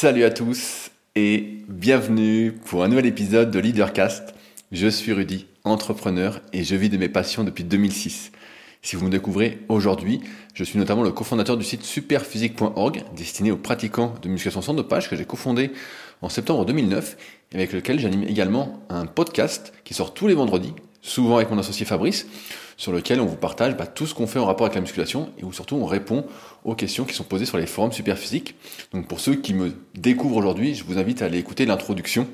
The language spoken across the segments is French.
Salut à tous et bienvenue pour un nouvel épisode de Leadercast. Je suis Rudy, entrepreneur et je vis de mes passions depuis 2006. Si vous me découvrez aujourd'hui, je suis notamment le cofondateur du site superphysique.org destiné aux pratiquants de musculation sans dopage que j'ai cofondé en septembre 2009 et avec lequel j'anime également un podcast qui sort tous les vendredis, souvent avec mon associé Fabrice, sur lequel on vous partage bah, tout ce qu'on fait en rapport avec la musculation et où surtout on répond aux questions qui sont posées sur les forums Superphysique. Donc pour ceux qui me découvrent aujourd'hui, je vous invite à aller écouter l'introduction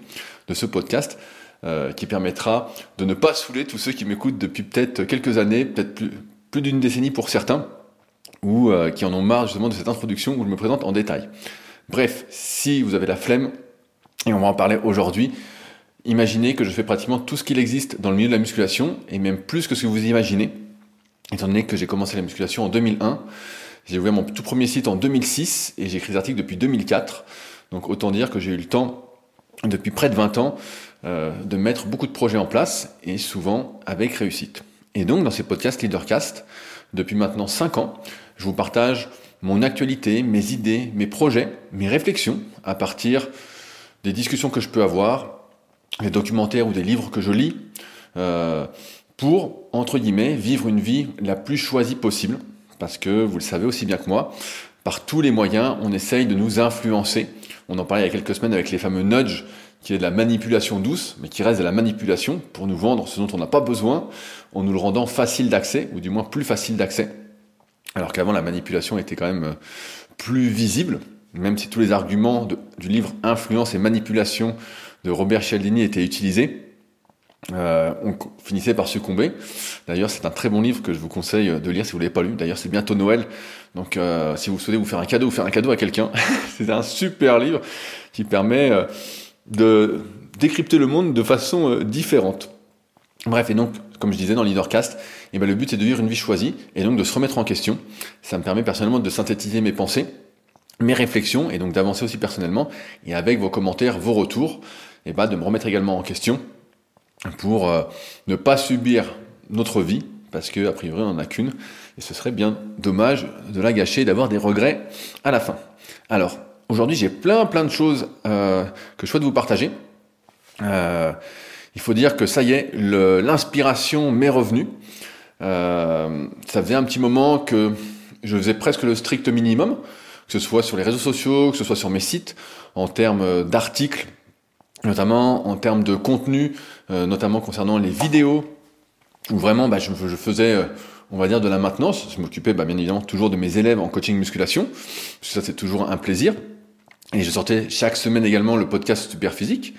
de ce podcast euh, qui permettra de ne pas saouler tous ceux qui m'écoutent depuis peut-être quelques années, peut-être plus, plus d'une décennie pour certains, ou euh, qui en ont marre justement de cette introduction où je me présente en détail. Bref, si vous avez la flemme, et on va en parler aujourd'hui, imaginez que je fais pratiquement tout ce qu'il existe dans le milieu de la musculation, et même plus que ce que vous imaginez, étant donné que j'ai commencé la musculation en 2001, j'ai ouvert mon tout premier site en 2006, et j'ai écrit des articles depuis 2004, donc autant dire que j'ai eu le temps, depuis près de 20 ans, euh, de mettre beaucoup de projets en place, et souvent avec réussite. Et donc dans ces podcasts Leadercast, depuis maintenant 5 ans, je vous partage mon actualité, mes idées, mes projets, mes réflexions à partir des discussions que je peux avoir, des documentaires ou des livres que je lis, euh, pour, entre guillemets, vivre une vie la plus choisie possible. Parce que, vous le savez aussi bien que moi, par tous les moyens, on essaye de nous influencer. On en parlait il y a quelques semaines avec les fameux nudge, qui est de la manipulation douce, mais qui reste de la manipulation pour nous vendre ce dont on n'a pas besoin, en nous le rendant facile d'accès, ou du moins plus facile d'accès. Alors qu'avant, la manipulation était quand même euh, plus visible, même si tous les arguments du livre Influence et manipulation de Robert Cialdini étaient utilisés, euh, on finissait par succomber. D'ailleurs, c'est un très bon livre que je vous conseille de lire si vous l'avez pas lu. D'ailleurs, c'est bientôt Noël, donc euh, si vous souhaitez vous faire un cadeau ou faire un cadeau à quelqu'un, c'est un super livre qui permet euh, de décrypter le monde de façon différente. Bref, et donc, comme je disais dans Leadercast, eh ben, le but c'est de vivre une vie choisie et donc de se remettre en question. Ça me permet personnellement de synthétiser mes pensées, mes réflexions et donc d'avancer aussi personnellement et avec vos commentaires, vos retours, et ben, de me remettre également en question pour euh, ne pas subir notre vie parce que a priori on n'en a qu'une et ce serait bien dommage de la gâcher d'avoir des regrets à la fin. Alors, aujourd'hui j'ai plein plein de choses euh, que je souhaite vous partager. Euh, il faut dire que ça y est, l'inspiration m'est revenue. Ça faisait un petit moment que je faisais presque le strict minimum, que ce soit sur les réseaux sociaux, que ce soit sur mes sites, en termes d'articles, notamment en termes de contenu, euh, notamment concernant les vidéos, où vraiment bah, je, faisais, euh, on va dire, de la maintenance. Je m'occupais bah, bien évidemment toujours de mes élèves en coaching musculation, parce ça c'est toujours un plaisir. Et je sortais chaque semaine également le podcast Super Physique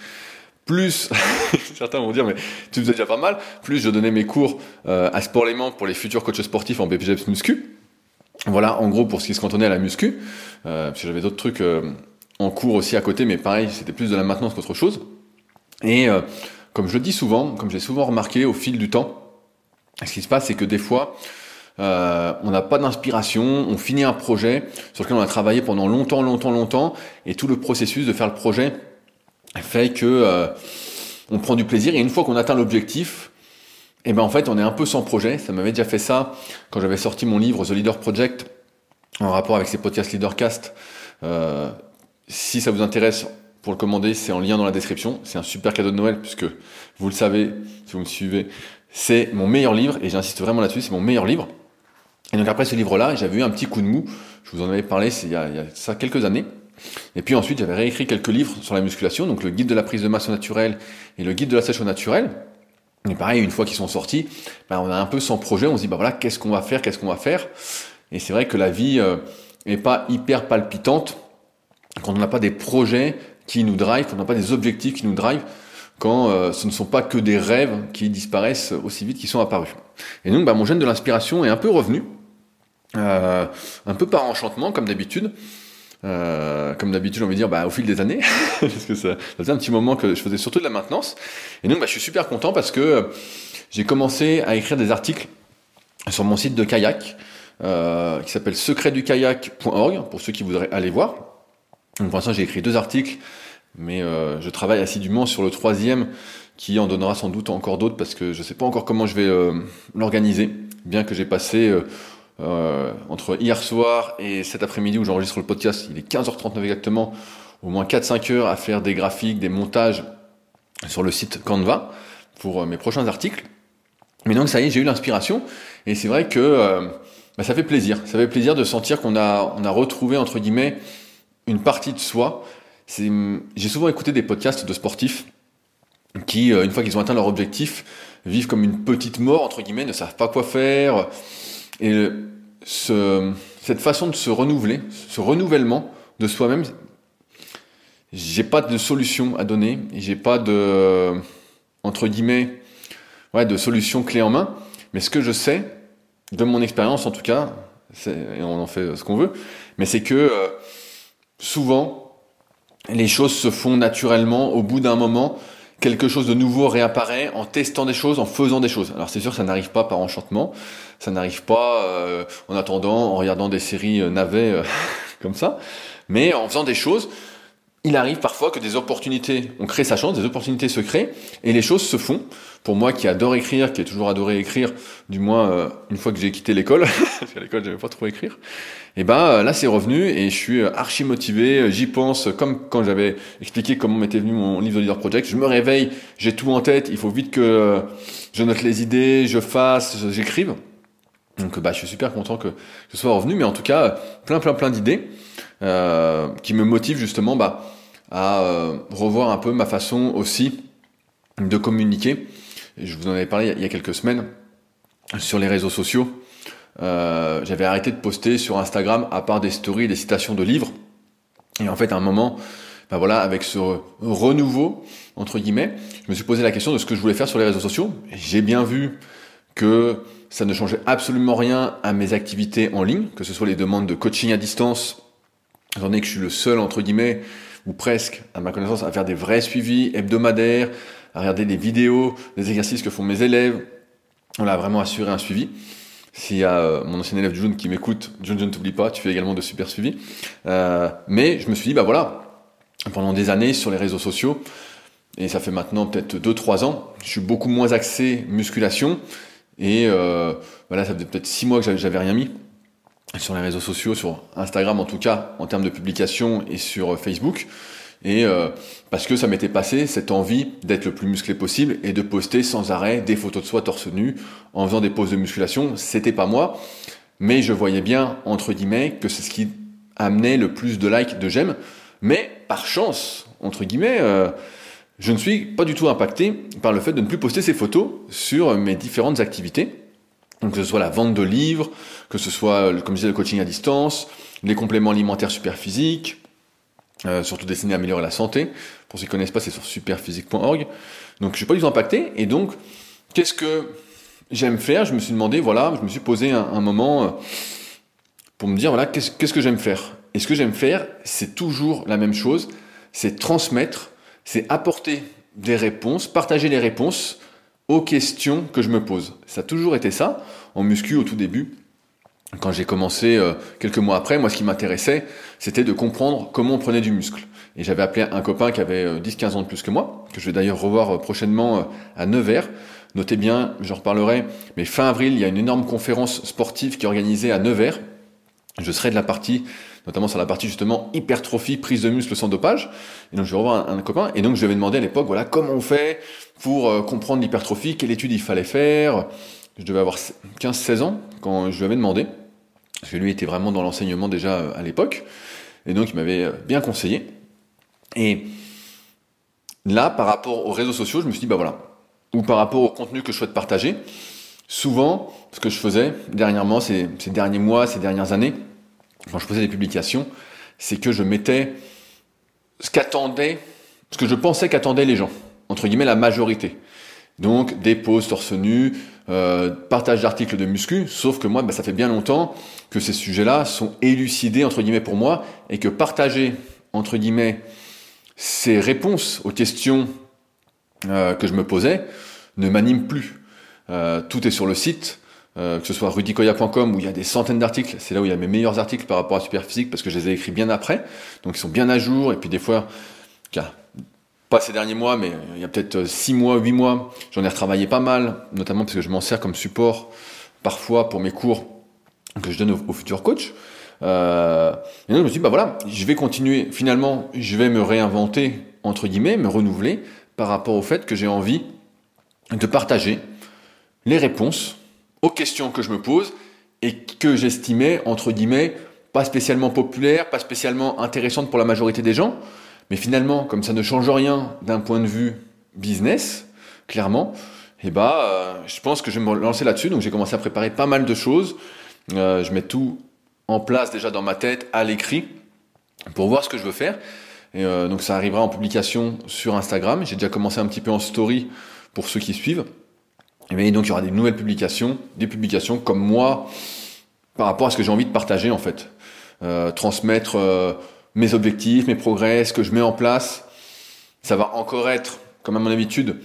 plus, certains vont dire, mais tu faisais déjà pas mal, plus je donnais mes cours euh, à Sport Léman pour les futurs coachs sportifs en BPGEPS Muscu. Voilà, en gros, pour ce qui se cantonnait à la muscu, parce j'avais d'autres trucs en cours aussi à côté, mais pareil, c'était plus de la maintenance qu'autre chose. Et euh, comme je le dis souvent, comme j'ai souvent remarqué au fil du temps, ce qui se passe, c'est que des fois, euh, on n'a pas d'inspiration, on finit un projet sur lequel on a travaillé pendant longtemps, longtemps, longtemps, et tout le processus de faire le projet fait que euh, on prend du plaisir et une fois qu'on atteint l'objectif, et eh ben en fait on est un peu sans projet. Ça m'avait déjà fait ça quand j'avais sorti mon livre The Leader Project en rapport avec ces podcasts Leadercast. Euh, si ça vous intéresse pour le commander, c'est en lien dans la description. C'est un super cadeau de Noël puisque vous le savez si vous me suivez, c'est mon meilleur livre et j'insiste vraiment là-dessus, c'est mon meilleur livre. Et donc après ce livre-là, j'avais eu un petit coup de mou. Je vous en avais parlé il y a, il y a ça quelques années. Et puis ensuite, j'avais réécrit quelques livres sur la musculation, donc le guide de la prise de masse naturelle et le guide de la sèche au naturel. Et pareil, une fois qu'ils sont sortis, ben on a un peu sans projet, on se dit, bah voilà, qu'est-ce qu'on va faire, qu'est-ce qu'on va faire? Et c'est vrai que la vie euh, n'est pas hyper palpitante quand on n'a pas des projets qui nous drivent, quand on n'a pas des objectifs qui nous drivent, quand euh, ce ne sont pas que des rêves qui disparaissent aussi vite qu'ils sont apparus. Et donc, bah, mon gène de l'inspiration est un peu revenu, euh, un peu par enchantement, comme d'habitude. Euh, comme d'habitude, on va dire, bah, au fil des années, parce que ça, ça, faisait un petit moment que je faisais surtout de la maintenance. Et donc, bah, je suis super content parce que euh, j'ai commencé à écrire des articles sur mon site de kayak, euh, qui s'appelle secretdukayak.org, pour ceux qui voudraient aller voir. Donc, pour l'instant, j'ai écrit deux articles, mais euh, je travaille assidûment sur le troisième, qui en donnera sans doute encore d'autres, parce que je ne sais pas encore comment je vais euh, l'organiser, bien que j'ai passé euh, entre hier soir et cet après-midi où j'enregistre le podcast, il est 15h39 exactement, au moins 4-5 heures à faire des graphiques, des montages sur le site Canva pour mes prochains articles. Mais donc ça y est, j'ai eu l'inspiration et c'est vrai que bah, ça fait plaisir. Ça fait plaisir de sentir qu'on a, a retrouvé, entre guillemets, une partie de soi. J'ai souvent écouté des podcasts de sportifs qui, euh, une fois qu'ils ont atteint leur objectif, vivent comme une petite mort, entre guillemets, ne savent pas quoi faire. Et ce, cette façon de se renouveler, ce renouvellement de soi-même, j'ai pas de solution à donner, j'ai pas de, entre guillemets, ouais, de solution clé en main. Mais ce que je sais, de mon expérience en tout cas, et on en fait ce qu'on veut, mais c'est que euh, souvent, les choses se font naturellement au bout d'un moment. Quelque chose de nouveau réapparaît en testant des choses, en faisant des choses. Alors c'est sûr ça n'arrive pas par enchantement, ça n'arrive pas euh, en attendant, en regardant des séries euh, navets comme ça, mais en faisant des choses, il arrive parfois que des opportunités, on crée sa chance, des opportunités se créent et les choses se font. Pour moi qui adore écrire, qui ai toujours adoré écrire, du moins euh, une fois que j'ai quitté l'école, parce qu'à l'école j'avais pas trop écrire, et ben euh, là c'est revenu et je suis euh, archi motivé, j'y pense comme quand j'avais expliqué comment m'était venu mon livre de Leader Project, je me réveille, j'ai tout en tête, il faut vite que je note les idées, je fasse, j'écrive. Donc bah je suis super content que ce soit revenu, mais en tout cas plein plein plein d'idées qui me motivent justement bah à euh, revoir un peu ma façon aussi de communiquer. je vous en avais parlé il y a quelques semaines sur les réseaux sociaux. Euh, j'avais arrêté de poster sur Instagram à part des stories, des citations de livres. Et en fait, à un moment, ben voilà, avec ce renouveau entre guillemets, je me suis posé la question de ce que je voulais faire sur les réseaux sociaux. J'ai bien vu que ça ne changeait absolument rien à mes activités en ligne, que ce soit les demandes de coaching à distance, étant donné que je suis le seul entre guillemets ou presque, à ma connaissance, à faire des vrais suivis hebdomadaires, à regarder des vidéos, des exercices que font mes élèves. On a vraiment assuré un suivi. S'il y a euh, mon ancien élève June qui m'écoute, June, je ne t'oublie pas, tu fais également de super suivis. Euh, mais je me suis dit, bah voilà, pendant des années sur les réseaux sociaux, et ça fait maintenant peut-être 2-3 ans, je suis beaucoup moins axé musculation. Et euh, ça faisait peut-être 6 mois que j'avais rien mis sur les réseaux sociaux, sur Instagram en tout cas, en termes de publication et sur euh, Facebook. Et euh, parce que ça m'était passé cette envie d'être le plus musclé possible et de poster sans arrêt des photos de soi torse nu en faisant des poses de musculation. C'était pas moi, mais je voyais bien entre guillemets que c'est ce qui amenait le plus de likes, de j'aime. Mais par chance, entre guillemets, euh, je ne suis pas du tout impacté par le fait de ne plus poster ces photos sur mes différentes activités. Donc que ce soit la vente de livres, que ce soit, comme je disais, le coaching à distance, les compléments alimentaires super physiques, euh, surtout destinés à améliorer la santé. Pour ceux qui ne connaissent pas, c'est sur superphysique.org. Donc je ne suis pas du tout impacté. Et donc, qu'est-ce que j'aime faire? Je me suis demandé, voilà, je me suis posé un, moment euh, pour me dire, voilà, qu'est-ce que j'aime faire? Et ce que j'aime faire, c'est toujours la même chose, c'est transmettre, c'est apporter des réponses, partager les réponses aux questions que je me pose. Ça a toujours été ça, en muscu au tout début. Quand j'ai commencé euh, quelques mois après, moi ce qui m'intéressait, c'était de comprendre comment on prenait du muscle. Et j'avais appelé un copain qui avait 10-15 euh, ans de plus que moi, que je vais d'ailleurs revoir euh, prochainement à Nevers. Notez bien, j'en reparlerai, mais fin avril, il y a une énorme conférence sportive qui est organisée à Nevers. Je serai de la partie, notamment sur la partie justement hypertrophie, prise de muscle sans dopage. Et donc je vais revoir un, copain. Et donc je lui avais demandé à l'époque, voilà, comment on fait pour euh, comprendre l'hypertrophie, quelle étude il fallait faire? Je devais avoir 15-16 ans quand je lui avais demandé. Parce que lui était vraiment dans l'enseignement déjà euh, à l'époque. Et donc il m'avait euh, bien conseillé. Et là, par rapport aux réseaux sociaux, je me suis dit, bah voilà. Ou par rapport au contenu que je souhaite partager. Souvent, ce que je faisais dernièrement, ces, ces derniers mois, ces dernières années, quand je faisais des publications, c'est que je mettais ce qu'attendait, ce que je pensais qu'attendaient les gens, entre guillemets la majorité. Donc des poses torse nu, euh, partage d'articles de muscu, sauf que moi, bah, ça fait bien longtemps que ces sujets-là sont élucidés, entre guillemets, pour moi, et que partager, entre guillemets, ces réponses aux questions euh, que je me posais ne m'anime plus. Euh, tout est sur le site, euh, que ce soit rudicoya.com où il y a des centaines d'articles, c'est là où il y a mes meilleurs articles par rapport à Superphysique parce que je les ai écrits bien après, donc ils sont bien à jour, et puis des fois, pas ces derniers mois, mais il y a peut-être 6 mois, 8 mois, j'en ai retravaillé pas mal, notamment parce que je m'en sers comme support parfois pour mes cours que je donne aux, futurs coachs. Euh, et donc je me suis dit, bah voilà, je vais continuer. Finalement, je vais me réinventer, entre guillemets, me renouveler par rapport au fait que j'ai envie de partager les réponses aux questions que je me pose et que j'estimais, entre guillemets, pas spécialement populaires, pas spécialement intéressantes pour la majorité des gens. Mais finalement, comme ça ne change rien d'un point de vue business, clairement, eh bah, euh, je pense que je vais me lancer là-dessus. Donc j'ai commencé à préparer pas mal de choses. Euh, je mets tout en place déjà dans ma tête, à l'écrit, pour voir ce que je veux faire. Et euh, donc ça arrivera en publication sur Instagram. J'ai déjà commencé un petit peu en story pour ceux qui suivent. Et donc il y aura des nouvelles publications, des publications comme moi, par rapport à ce que j'ai envie de partager en fait. Euh, transmettre euh, mes objectifs, mes progrès, ce que je mets en place. Ça va encore être, comme à mon habitude,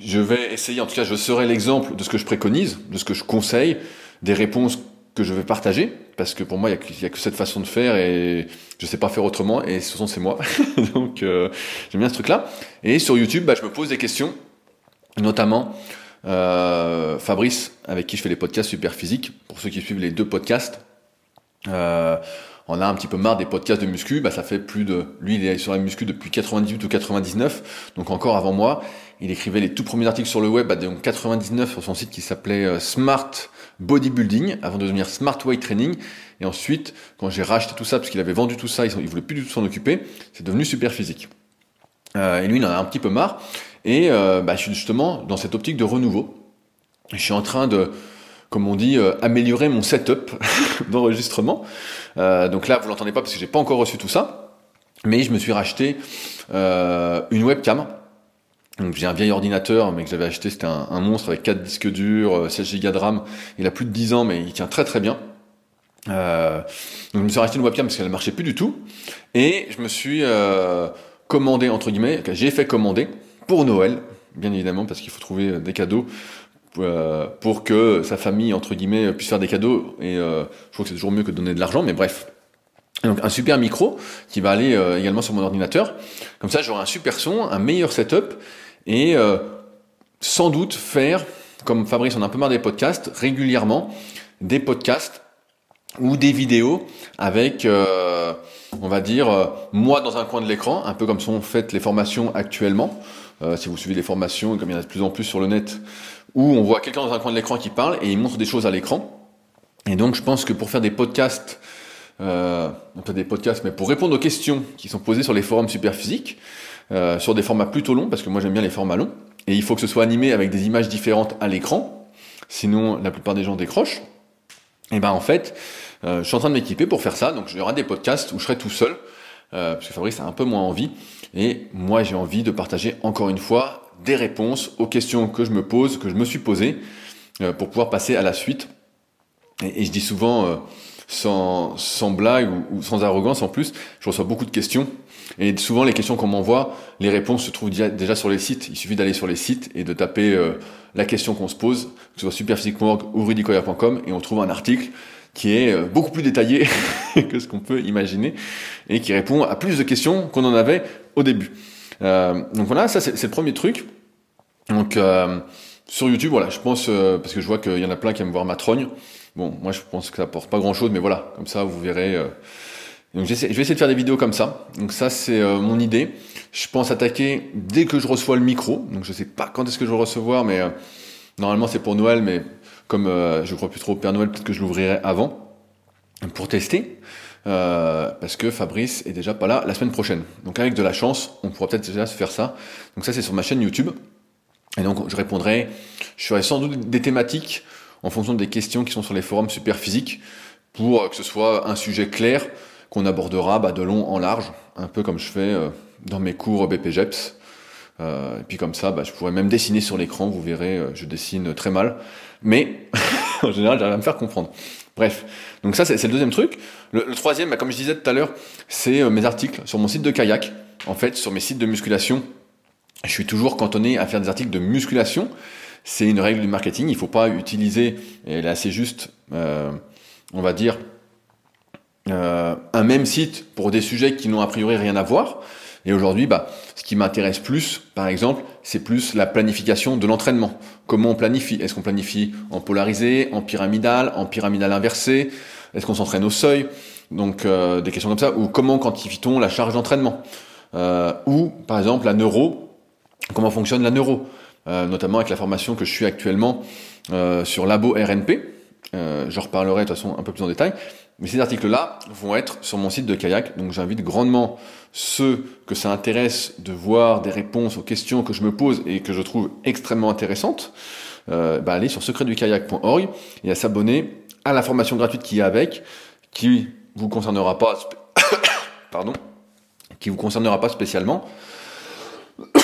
je vais essayer, en tout cas, je serai l'exemple de ce que je préconise, de ce que je conseille, des réponses que je vais partager, parce que pour moi, il n'y a, que cette façon de faire et je ne sais pas faire autrement, et ce sont c'est moi. Donc, euh, j'aime bien ce truc-là. Et sur YouTube, bah, je me pose des questions, notamment Fabrice, avec qui je fais les podcasts super physiques, pour ceux qui suivent les deux podcasts. Euh, on a un petit peu marre des podcasts de muscu, bah ça fait plus de... Lui, il est sur la muscu depuis 98 ou 99, donc encore avant moi. Il écrivait les tout premiers articles sur le web, bah, donc 99 sur son site qui s'appelait euh, Smart Bodybuilding, avant de devenir Smart Weight Training. Et ensuite, quand j'ai racheté tout ça, parce qu'il avait vendu tout ça, il, voulait plus du tout s'en occuper, c'est devenu super physique. Euh, et lui, il en a un petit peu marre. Et euh, bah, je suis justement dans cette optique de renouveau. Je suis en train de comme on dit, euh, améliorer mon setup d'enregistrement. Euh, donc là, vous l'entendez pas parce que j'ai pas encore reçu tout ça, mais je me suis racheté une webcam. Donc j'ai un vieil ordinateur, mais que j'avais acheté, c'était un, monstre avec 4 disques durs, 16 Go de RAM. Il a plus de 10 ans, mais il tient très très bien. donc je me suis racheté une webcam parce qu'elle ne marchait plus du tout, et je me suis commandé entre guillemets, j'ai fait commander pour Noël, bien évidemment, parce qu'il faut trouver des cadeaux euh, pour que sa famille, entre guillemets, puisse faire des cadeaux. Et euh, je trouve que c'est toujours mieux que de donner de l'argent, mais bref. Donc un super micro qui va aller euh, également sur mon ordinateur. Comme ça, j'aurai un super son, un meilleur setup et sans doute faire, comme Fabrice on a un peu marre des podcasts, régulièrement des podcasts ou des vidéos avec, on va dire, moi dans un coin de l'écran, un peu comme sont faites les formations actuellement. Si vous suivez les formations, comme il y en a de plus en plus sur le net, où on voit quelqu'un dans un coin de l'écran qui parle et il montre des choses à l'écran. Et donc je pense que pour faire des podcasts, euh, pas des podcasts, mais pour répondre aux questions qui sont posées sur les forums superphysiques, euh, sur des formats plutôt longs, parce que moi j'aime bien les formats longs, et il faut que ce soit animé avec des images différentes à l'écran, sinon la plupart des gens décrochent. Et ben en fait, euh, je suis en train de m'équiper pour faire ça, donc il y aura des podcasts où je serai tout seul, euh, parce que Fabrice a un peu moins envie, et moi j'ai envie de partager encore une fois des réponses aux questions que je me pose, que je me suis posées, euh, pour pouvoir passer à la suite. Et, je dis souvent, euh, sans, blague ou, sans arrogance en plus, je reçois beaucoup de questions. Et souvent, les questions qu'on m'envoie, les réponses se trouvent déjà, sur les sites. Il suffit d'aller sur les sites et de taper euh, la question qu'on se pose, que ce soit superphysique.org ou rudicoya.com, et on trouve un article qui est beaucoup plus détaillé que ce qu'on peut imaginer et qui répond à plus de questions qu'on en avait au début. Euh, donc voilà, ça c'est le premier truc. Donc euh, sur YouTube, voilà, je pense, euh, parce que je vois qu'il y en a plein qui aiment voir ma trogne. Bon, moi je pense que ça apporte pas grand chose, mais voilà, comme ça vous verrez. donc je vais essayer de faire des vidéos comme ça. Donc ça c'est mon idée. Je pense attaquer dès que je reçois le micro. Donc je sais pas quand est-ce que je vais recevoir, mais normalement c'est pour Noël, mais comme je crois plus trop au Père Noël, peut-être que je l'ouvrirai avant pour tester. Euh, parce que Fabrice est déjà pas là la semaine prochaine. Donc avec de la chance, on pourra peut-être déjà se faire ça. Donc ça c'est sur ma chaîne YouTube. Et donc je répondrai, je ferai sans doute des thématiques en fonction des questions qui sont sur les forums super physiques pour que ce soit un sujet clair qu'on abordera bah, de long en large, un peu comme je fais euh, dans mes cours BPGEPS. Euh, et puis comme ça, bah, je pourrais même dessiner sur l'écran, vous verrez, euh, je dessine très mal, mais en général, j'arrive à me faire comprendre. Bref, donc ça c'est le deuxième truc. Le, troisième, bah, comme je disais tout à l'heure, c'est euh, mes articles sur mon site de kayak. En fait, sur mes sites de musculation, je suis toujours cantonné à faire des articles de musculation. C'est une règle du marketing. Il ne faut pas utiliser, et elle juste, euh, on va dire, euh, un même site pour des sujets qui n'ont a priori rien à voir. Et aujourd'hui, bah, ce qui m'intéresse plus, par exemple, c'est plus la planification de l'entraînement. Comment on planifie? Est-ce qu'on planifie en polarisé, en pyramidal, en pyramidal inversé? Est-ce qu'on s'entraîne au seuil? Donc des questions comme ça, ou comment quantifie-t-on la charge d'entraînement? Ou par exemple la neuro, comment fonctionne la neuro? Notamment avec la formation que je suis actuellement sur Labo RNP. je reparlerai de toute façon un peu plus en détail. Mais ces articles-là vont être sur mon site de kayak, donc j'invite grandement ceux que ça intéresse de voir des réponses aux questions que je me pose et que je trouve extrêmement intéressantes, euh, bah aller sur secretdukayak.org et à s'abonner à la formation gratuite qui est avec, qui vous concernera pas, pardon, qui vous concernera pas spécialement.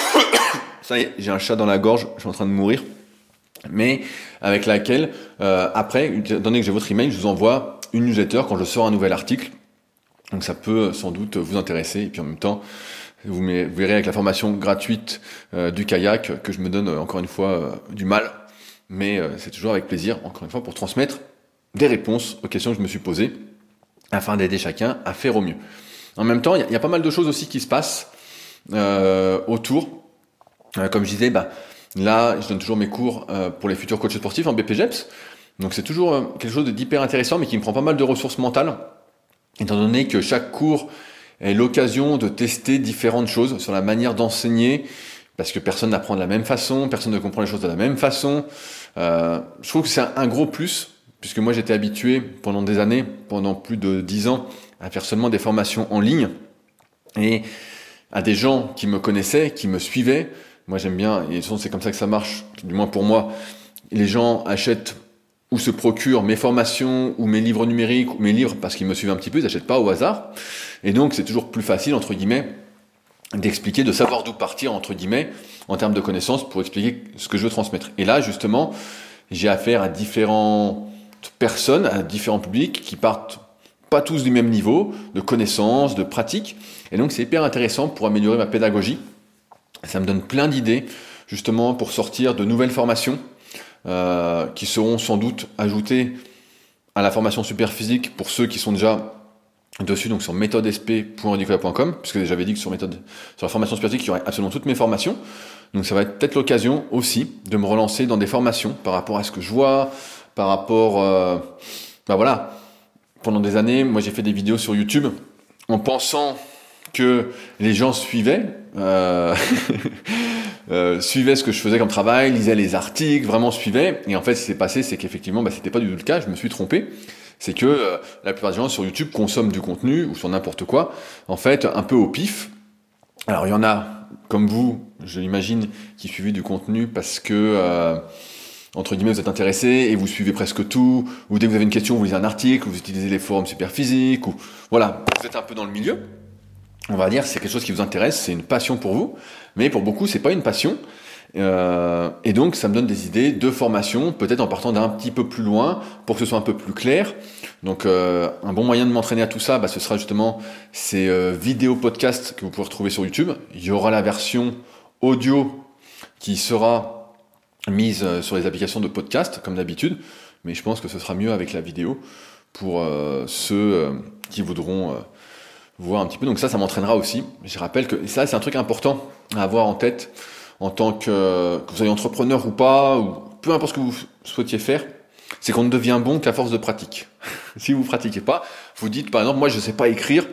ça y est, j'ai un chat dans la gorge, je suis en train de mourir mais avec laquelle, euh, après, donné que j'ai votre email, je vous envoie une newsletter quand je sors un nouvel article. Donc ça peut sans doute vous intéresser. Et puis en même temps, vous, verrez avec la formation gratuite euh, du kayak que je me donne euh, encore une fois euh, du mal. Mais c'est toujours avec plaisir, encore une fois, pour transmettre des réponses aux questions que je me suis posées afin d'aider chacun à faire au mieux. En même temps, il y, a pas mal de choses aussi qui se passent autour. comme je disais, bah, là, je donne toujours mes cours pour les futurs coachs sportifs en BPGEPS. Donc c'est toujours euh, quelque chose d'hyper intéressant, mais qui me prend pas mal de ressources mentales, étant donné que chaque cours est l'occasion de tester différentes choses sur la manière d'enseigner, parce que personne n'apprend de la même façon, personne ne comprend les choses de la même façon. Euh, je trouve que c'est un gros plus, puisque moi j'étais habitué pendant des années, pendant plus de dix ans, à faire seulement des formations en ligne, et à des gens qui me connaissaient, qui me suivaient. Moi j'aime bien, et c'est comme ça que ça marche, du moins pour moi. Les gens achètent ou se procurent mes formations ou mes livres numériques ou mes livres parce qu'ils me suivent un petit peu, ils n'achètent pas au hasard. Et donc c'est toujours plus facile, entre guillemets, d'expliquer, de savoir d'où partir, entre guillemets, en termes de connaissances pour expliquer ce que je veux transmettre. Et là, justement, j'ai affaire à différentes personnes, à différents publics qui partent pas tous du même niveau de connaissances, de pratiques. Et donc c'est hyper intéressant pour améliorer ma pédagogie. Ça me donne plein d'idées, justement, pour sortir de nouvelles formations euh, qui seront sans doute ajoutés à la formation super physique pour ceux qui sont déjà dessus, donc sur méthodesp.ridicola.com, puisque j'avais dit que sur, méthode, sur la formation super physique, il y aurait absolument toutes mes formations. Donc ça va être peut-être l'occasion aussi de me relancer dans des formations par rapport à ce que je vois, par rapport... Euh, bah voilà, pendant des années, moi j'ai fait des vidéos sur YouTube en pensant que les gens suivaient. Euh, euh, ce que je faisais comme travail, lisait les articles, vraiment suivait. Et en fait, ce qui s'est passé, c'est qu'effectivement, bah, c'était pas du tout le cas. Je me suis trompé. C'est que euh, la plupart des gens sur YouTube consomment du contenu ou sur n'importe quoi, en fait, un peu au pif. Alors, il y en a, comme vous, je l'imagine, qui suivez du contenu parce que euh, entre guillemets, vous êtes intéressé et vous suivez presque tout, ou dès que vous avez une question, vous lisez un article, vous utilisez les forums super physiques, ou voilà, vous êtes un peu dans le milieu on va dire, c'est quelque chose qui vous intéresse, c'est une passion pour vous, mais pour beaucoup, c'est pas une passion. Euh, et donc, ça me donne des idées de formation, peut-être en partant d'un petit peu plus loin, pour que ce soit un peu plus clair. Donc, euh, un bon moyen de m'entraîner à tout ça, bah, ce sera justement ces euh, vidéos podcasts que vous pouvez retrouver sur YouTube. Il y aura la version audio qui sera mise sur les applications de podcast, comme d'habitude, mais je pense que ce sera mieux avec la vidéo pour ceux qui voudront voir un petit peu. Donc ça, ça m'entraînera aussi. Je rappelle que ça, c'est un truc important à avoir en tête en tant que, que vous soyez entrepreneur ou pas, ou peu importe ce que vous souhaitiez faire, c'est qu'on ne devient bon qu'à force de pratique. si vous pratiquez pas, vous dites par exemple, moi je sais pas écrire,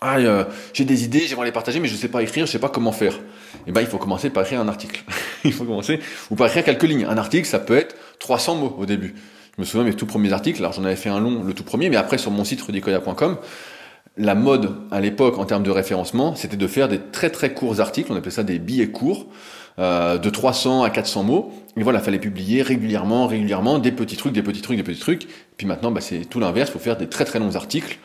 ah, euh, j'ai des idées, j'aimerais les partager, mais je sais pas écrire, je sais pas comment faire. Eh ben il faut commencer par écrire un article. il faut commencer ou par écrire quelques lignes. Un article, ça peut être 300 mots au début. Je me souviens mes tout premiers articles, alors j'en avais fait un long, le tout premier, mais après sur mon site rudicoya.com, la mode à l'époque en termes de référencement, c'était de faire des très très courts articles, on appelait ça des billets courts, euh, de 300 à 400 mots. Et voilà, fallait publier régulièrement, régulièrement, des petits trucs, des petits trucs, des petits trucs. puis maintenant, bah, c'est tout l'inverse, il faut faire des très très longs articles.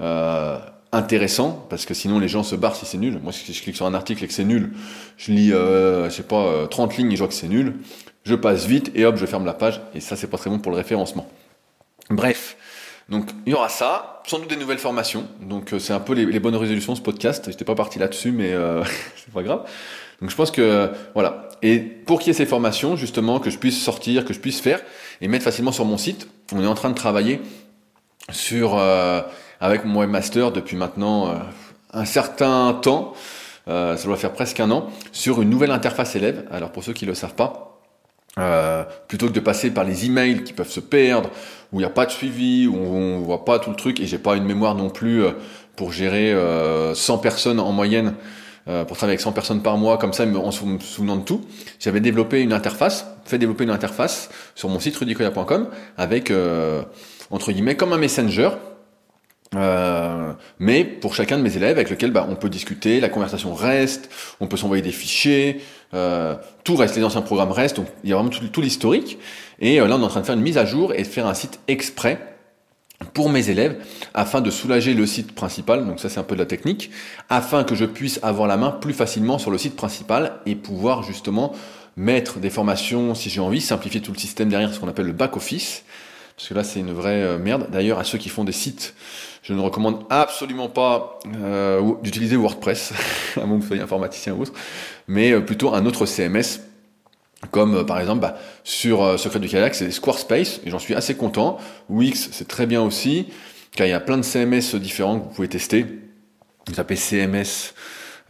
Euh, intéressants, parce que sinon les gens se barrent si c'est nul. Moi, si je clique sur un article et que c'est nul, je lis, euh, je sais pas, 30 euh, lignes et je vois que c'est nul, je passe vite et hop, je ferme la page, et ça, c'est pas très bon pour le référencement. Bref, donc il y aura ça, sans doute des nouvelles formations. Donc euh, c'est un peu les, bonnes résolutions ce podcast. J'étais pas parti là-dessus, mais euh, c'est pas grave. Donc je pense que voilà. Et pour qu'il y ait ces formations, justement, que je puisse sortir, que je puisse faire et mettre facilement sur mon site, on est en train de travailler sur euh, avec mon webmaster depuis maintenant euh, un certain temps. ça doit faire presque un an sur une nouvelle interface élève. Alors pour ceux qui le savent pas, Euh, plutôt que de passer par les emails qui peuvent se perdre, où il n'y a pas de suivi, où on, voit pas tout le truc, et j'ai pas une mémoire non plus euh, pour gérer euh, 100 personnes en moyenne, euh, pour travailler avec 100 personnes par mois, comme ça, en se souvenant de tout. J'avais développé une interface, fait développer une interface sur mon site rudicoya.com avec, entre guillemets, comme un messenger, euh, mais pour chacun de mes élèves avec lequel bah, on peut discuter, la conversation reste, on peut s'envoyer des fichiers, euh, tout reste, les anciens programmes restent, donc il y a vraiment tout, l'historique. Et euh, là, on est en train de faire une mise à jour et de faire un site exprès pour mes élèves afin de soulager le site principal, donc ça c'est un peu de la technique, afin que je puisse avoir la main plus facilement sur le site principal et pouvoir justement mettre des formations si j'ai envie, simplifier tout le système derrière, ce qu'on appelle le back-office, parce que là c'est une vraie merde. D'ailleurs, à ceux qui font des sites je ne recommande absolument pas euh, d'utiliser WordPress, à mon que informaticien ou autre, mais euh, plutôt un autre CMS, comme euh, par exemple bah, sur Secret du Kayak, c'est Squarespace, et j'en suis assez content. Wix, c'est très bien aussi, car il y a plein de CMS différents que vous pouvez tester. Vous tapez CMS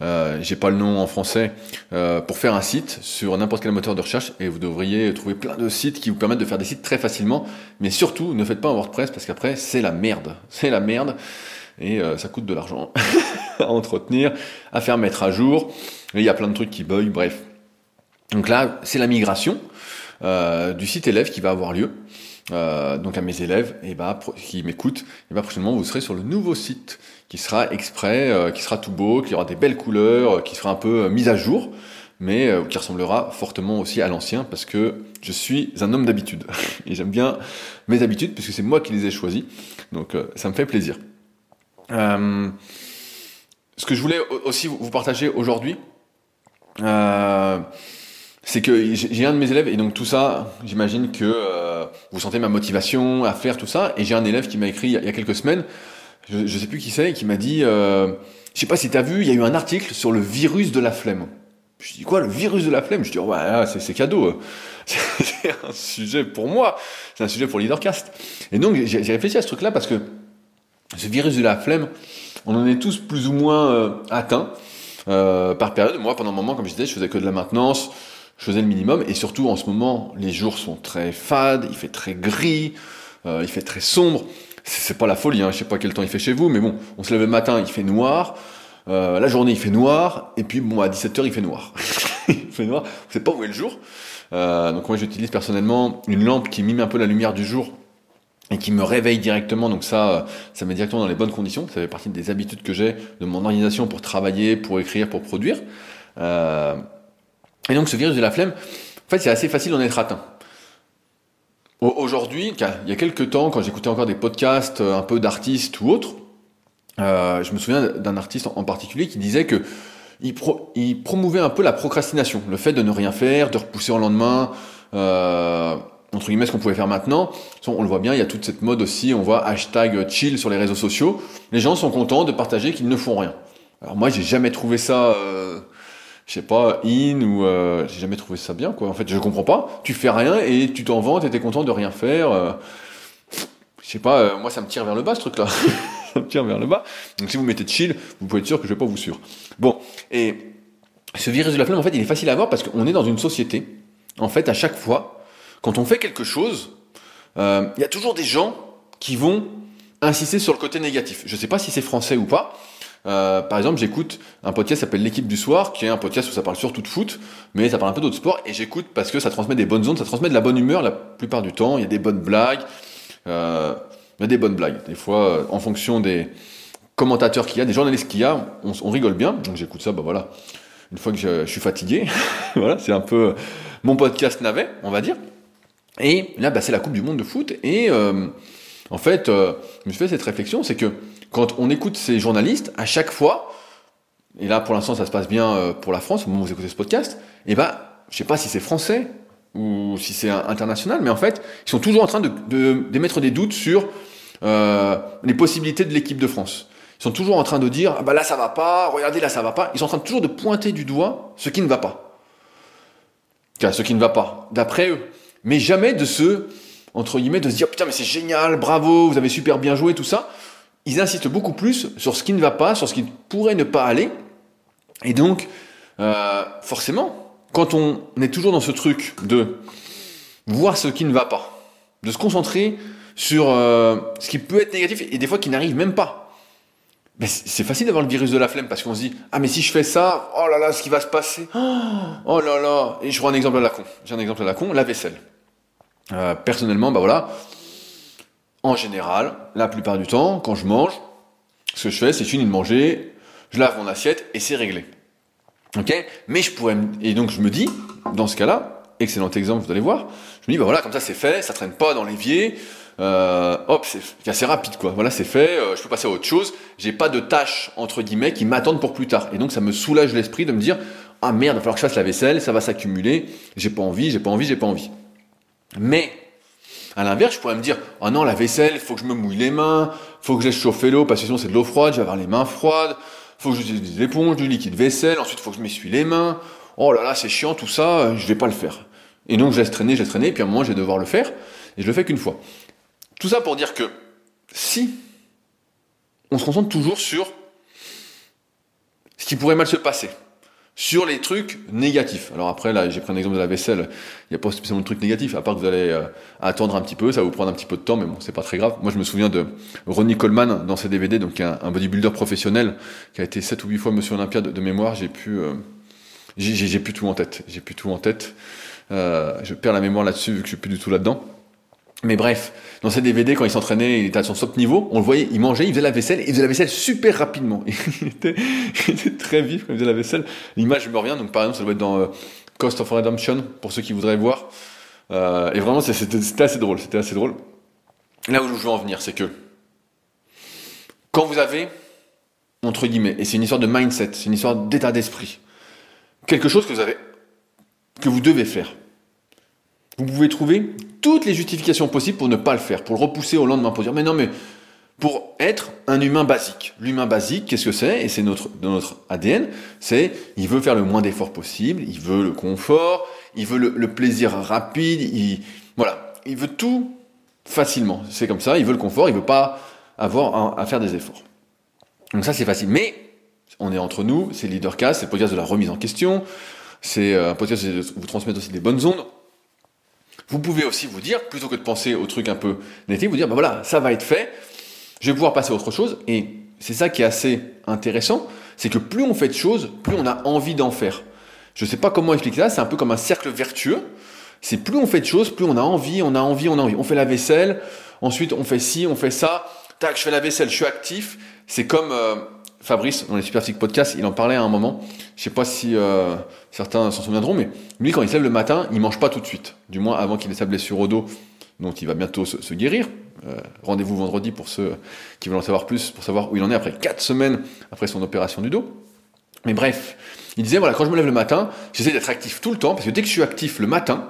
euh, j'ai pas le nom en français, euh, pour faire un site sur n'importe quel moteur de recherche et vous devriez trouver plein de sites qui vous permettent de faire des sites très facilement. Mais surtout, ne faites pas un WordPress parce qu'après, c'est la merde. C'est la merde et euh, ça coûte de l'argent à entretenir, à faire mettre à jour. Et il y a plein de trucs qui bug, bref. Donc là, c'est la migration du site élève qui va avoir lieu. Euh, donc à mes élèves et bah, qui m'écoutent, et bah, prochainement vous serez sur le nouveau site qui sera exprès, euh, qui sera tout beau, qui aura des belles couleurs, euh, qui sera un peu mis à jour, mais qui ressemblera fortement aussi à l'ancien parce que je suis un homme d'habitude et j'aime bien mes habitudes puisque c'est moi qui les ai choisies, donc ça me fait plaisir. ce que je voulais aussi vous partager aujourd'hui, c'est que j'ai un de mes élèves et donc tout ça, j'imagine que euh, vous sentez ma motivation à faire tout ça. Et j'ai un élève qui m'a écrit il y, a, quelques semaines, je, ne sais plus qui c'est, qui m'a dit, euh, je sais pas si tu as vu, il y a eu un article sur le virus de la flemme. Je dis quoi, le virus de la flemme? Je dis oh, ouais, c'est cadeau. c'est un sujet pour moi, c'est un sujet pour Leadercast. Et donc j'ai réfléchi à ce truc-là parce que ce virus de la flemme, on en est tous plus ou moins euh, atteints euh, par période. Moi, pendant un moment, comme je disais, je faisais que de la maintenance je faisais le minimum. Et surtout, en ce moment, les jours sont très fades, il fait très gris, euh, il fait très sombre. C'est pas la folie, hein. je sais pas quel temps il fait chez vous, mais bon, on se lève le matin, il fait noir. Euh, la journée, il fait noir. Et puis, bon, à 17h, il fait noir. il fait noir. Vous savez pas où est le jour. Euh, donc, moi, j'utilise personnellement une lampe qui mime un peu la lumière du jour et qui me réveille directement. Donc ça, ça met directement dans les bonnes conditions. Ça fait partie des habitudes que j'ai de mon organisation pour travailler, pour écrire, pour produire. Euh, et donc ce virus de la flemme, en fait, c'est assez facile d'en être atteint. Aujourd'hui, il y a quelques temps, quand j'écoutais encore des podcasts euh, un peu d'artistes ou autres, euh, je me souviens d'un artiste en particulier qui disait que il, promouvait un peu la procrastination, le fait de ne rien faire, de repousser au lendemain, euh, entre guillemets ce qu'on pouvait faire maintenant. On le voit bien, il y a toute cette mode aussi, on voit hashtag chill sur les réseaux sociaux. Les gens sont contents de partager qu'ils ne font rien. Alors moi, j'ai jamais trouvé ça euh, je sais pas, in ou euh, j'ai jamais trouvé ça bien quoi. En fait, je comprends pas. Tu fais rien et tu t'en vantes et content de rien faire. Euh, je sais pas, euh, moi ça me tire vers le bas ce truc-là. ça me tire vers le bas. Donc si vous mettez chill, vous pouvez être sûr que je vais pas vous suivre. Bon, et ce virus de la flemme, en fait, il est facile à voir parce qu'on est dans une société. En fait, à chaque fois, quand on fait quelque chose, il y a toujours des gens qui vont insister sur le côté négatif. Je sais pas si c'est français ou pas. Euh, par exemple, j'écoute un podcast qui s'appelle L'équipe du soir, qui est un podcast où ça parle surtout de foot, mais ça parle un peu d'autres sports, et j'écoute parce que ça transmet des bonnes ondes, ça transmet de la bonne humeur la plupart du temps, il y a des bonnes blagues, euh, il y a des bonnes blagues. Des fois, euh, en fonction des commentateurs qu'il y a, des journalistes qu'il y a, on, rigole bien, donc j'écoute ça, bah voilà, une fois que je, suis fatigué, voilà, c'est un peu mon podcast navet, on va dire. Et là, bah, c'est la Coupe du Monde de foot, et en fait, je me suis fait cette réflexion, c'est que quand on écoute ces journalistes, à chaque fois, et là pour l'instant ça se passe bien euh, pour la France, au moment où vous écoutez ce podcast, et eh ben, je sais pas si c'est français ou si c'est international, mais en fait, ils sont toujours en train d'émettre de, des doutes sur euh, les possibilités de l'équipe de France. Ils sont toujours en train de dire, ah bah là ça va pas, regardez là ça va pas. Ils sont en train toujours de pointer du doigt ce qui ne va pas. Ce qui ne va pas, d'après eux. Mais jamais de se, entre guillemets, de se dire, putain mais c'est génial, bravo, vous avez super bien joué, tout ça ils insistent beaucoup plus sur ce qui ne va pas, sur ce qui pourrait ne pas aller. Et donc, euh, forcément, quand on est toujours dans ce truc de voir ce qui ne va pas, de se concentrer sur euh, ce qui peut être négatif et des fois qui n'arrive même pas. C'est facile d'avoir le virus de la flemme parce qu'on se dit ah mais si je fais ça oh là là ce qui va se passer oh là là et je prends un exemple à la con j'ai un exemple à la con la vaisselle euh, personnellement bah voilà en général la plupart du temps quand je mange ce que je fais c'est fini de manger je lave mon assiette et c'est réglé ok? Mais je pourrais et donc je me dis dans ce cas-là excellent exemple vous allez voir je me dis bah voilà comme ça c'est fait ça traîne pas dans l'évier euh, hop, c'est assez rapide quoi. Voilà, c'est fait. Euh, je peux passer à autre chose. J'ai pas de tâches entre guillemets qui m'attendent pour plus tard. Et donc ça me soulage l'esprit de me dire ah merde, il va falloir que je fasse la vaisselle, ça va s'accumuler. J'ai pas envie, j'ai pas envie, j'ai pas envie. Mais à l'inverse, je pourrais me dire oh non, la vaisselle, faut que je me mouille les mains, faut que je laisse chauffer l'eau parce que sinon c'est de l'eau froide, je vais avoir les mains froides. Faut que j'utilise des éponges, du liquide vaisselle. Ensuite, faut que je m'essuie les mains. Oh là là, c'est chiant tout ça. Euh, je vais pas le faire. Et donc je laisse traîner, je laisse traîner. Et puis à un moment, je vais devoir le faire. Et je le fais qu'une fois. Tout ça pour dire que si on se concentre toujours sur ce qui pourrait mal se passer, sur les trucs négatifs. Alors après, là, j'ai pris un exemple de la vaisselle. Il n'y a pas spécialement de trucs négatifs, à part que vous allez euh, attendre un petit peu, ça va vous prendre un petit peu de temps, mais bon, c'est pas très grave. Moi, je me souviens de Ronnie Coleman dans ses DVD, donc un, un bodybuilder professionnel qui a été 7 ou 8 fois Monsieur Olympia de, mémoire. J'ai pu, euh, j'ai plus tout en tête. J'ai plus tout en tête. Euh, je perds la mémoire là-dessus vu que je suis plus du tout là-dedans. Mais bref, dans ces DVD, quand il s'entraînait, il était à son top niveau, on le voyait, il mangeait, il faisait la vaisselle, il faisait la vaisselle super rapidement. il, était, très vif quand il faisait la vaisselle. L'image me revient, donc par exemple, ça doit être dans euh, Cost of Redemption, pour ceux qui voudraient voir. Euh, et vraiment, c'était assez drôle, c'était assez drôle. Là où je veux en venir, c'est que quand vous avez, entre guillemets, et c'est une histoire de mindset, c'est une histoire d'état d'esprit, quelque chose que vous avez, que vous devez faire, vous pouvez trouver toutes les justifications possibles pour ne pas le faire, pour le repousser au lendemain, pour dire mais non mais pour être un humain basique. L'humain basique, qu'est-ce que c'est? Et c'est notre dans notre ADN, c'est il veut faire le moins d'efforts possible, il veut le confort, il veut le, plaisir rapide, il voilà, il veut tout facilement. C'est comme ça, il veut le confort, il veut pas avoir à faire des efforts. Donc ça c'est facile, mais on est entre nous, c'est Leadercast, c'est le podcast de la remise en question, c'est euh, un podcast qui vous transmettre aussi des bonnes ondes. Vous pouvez aussi vous dire, plutôt que de penser au truc un peu négatif, vous dire, ben voilà, ça va être fait, je vais pouvoir passer à autre chose. Et c'est ça qui est assez intéressant, c'est que plus on fait de choses, plus on a envie d'en faire. Je ne sais pas comment expliquer ça, c'est un peu comme un cercle vertueux. C'est plus on fait de choses, plus on a envie, on a envie, on a envie. On fait la vaisselle, ensuite on fait ci, on fait ça. Tac, je fais la vaisselle, je suis actif. C'est comme euh, Fabrice, dans les Super Podcasts, Podcast, il en parlait à un moment. Je sais pas si euh, certains s'en souviendront, mais lui, quand il se lève le matin, il mange pas tout de suite. Du moins, avant qu'il ait sa blessure au dos, dont il va bientôt se, guérir. Euh, rendez-vous vendredi pour ceux qui veulent en savoir plus, pour savoir où il en est après 4 semaines après son opération du dos. Mais bref, il disait, voilà, quand je me lève le matin, j'essaie d'être actif tout le temps, parce que dès que je suis actif le matin,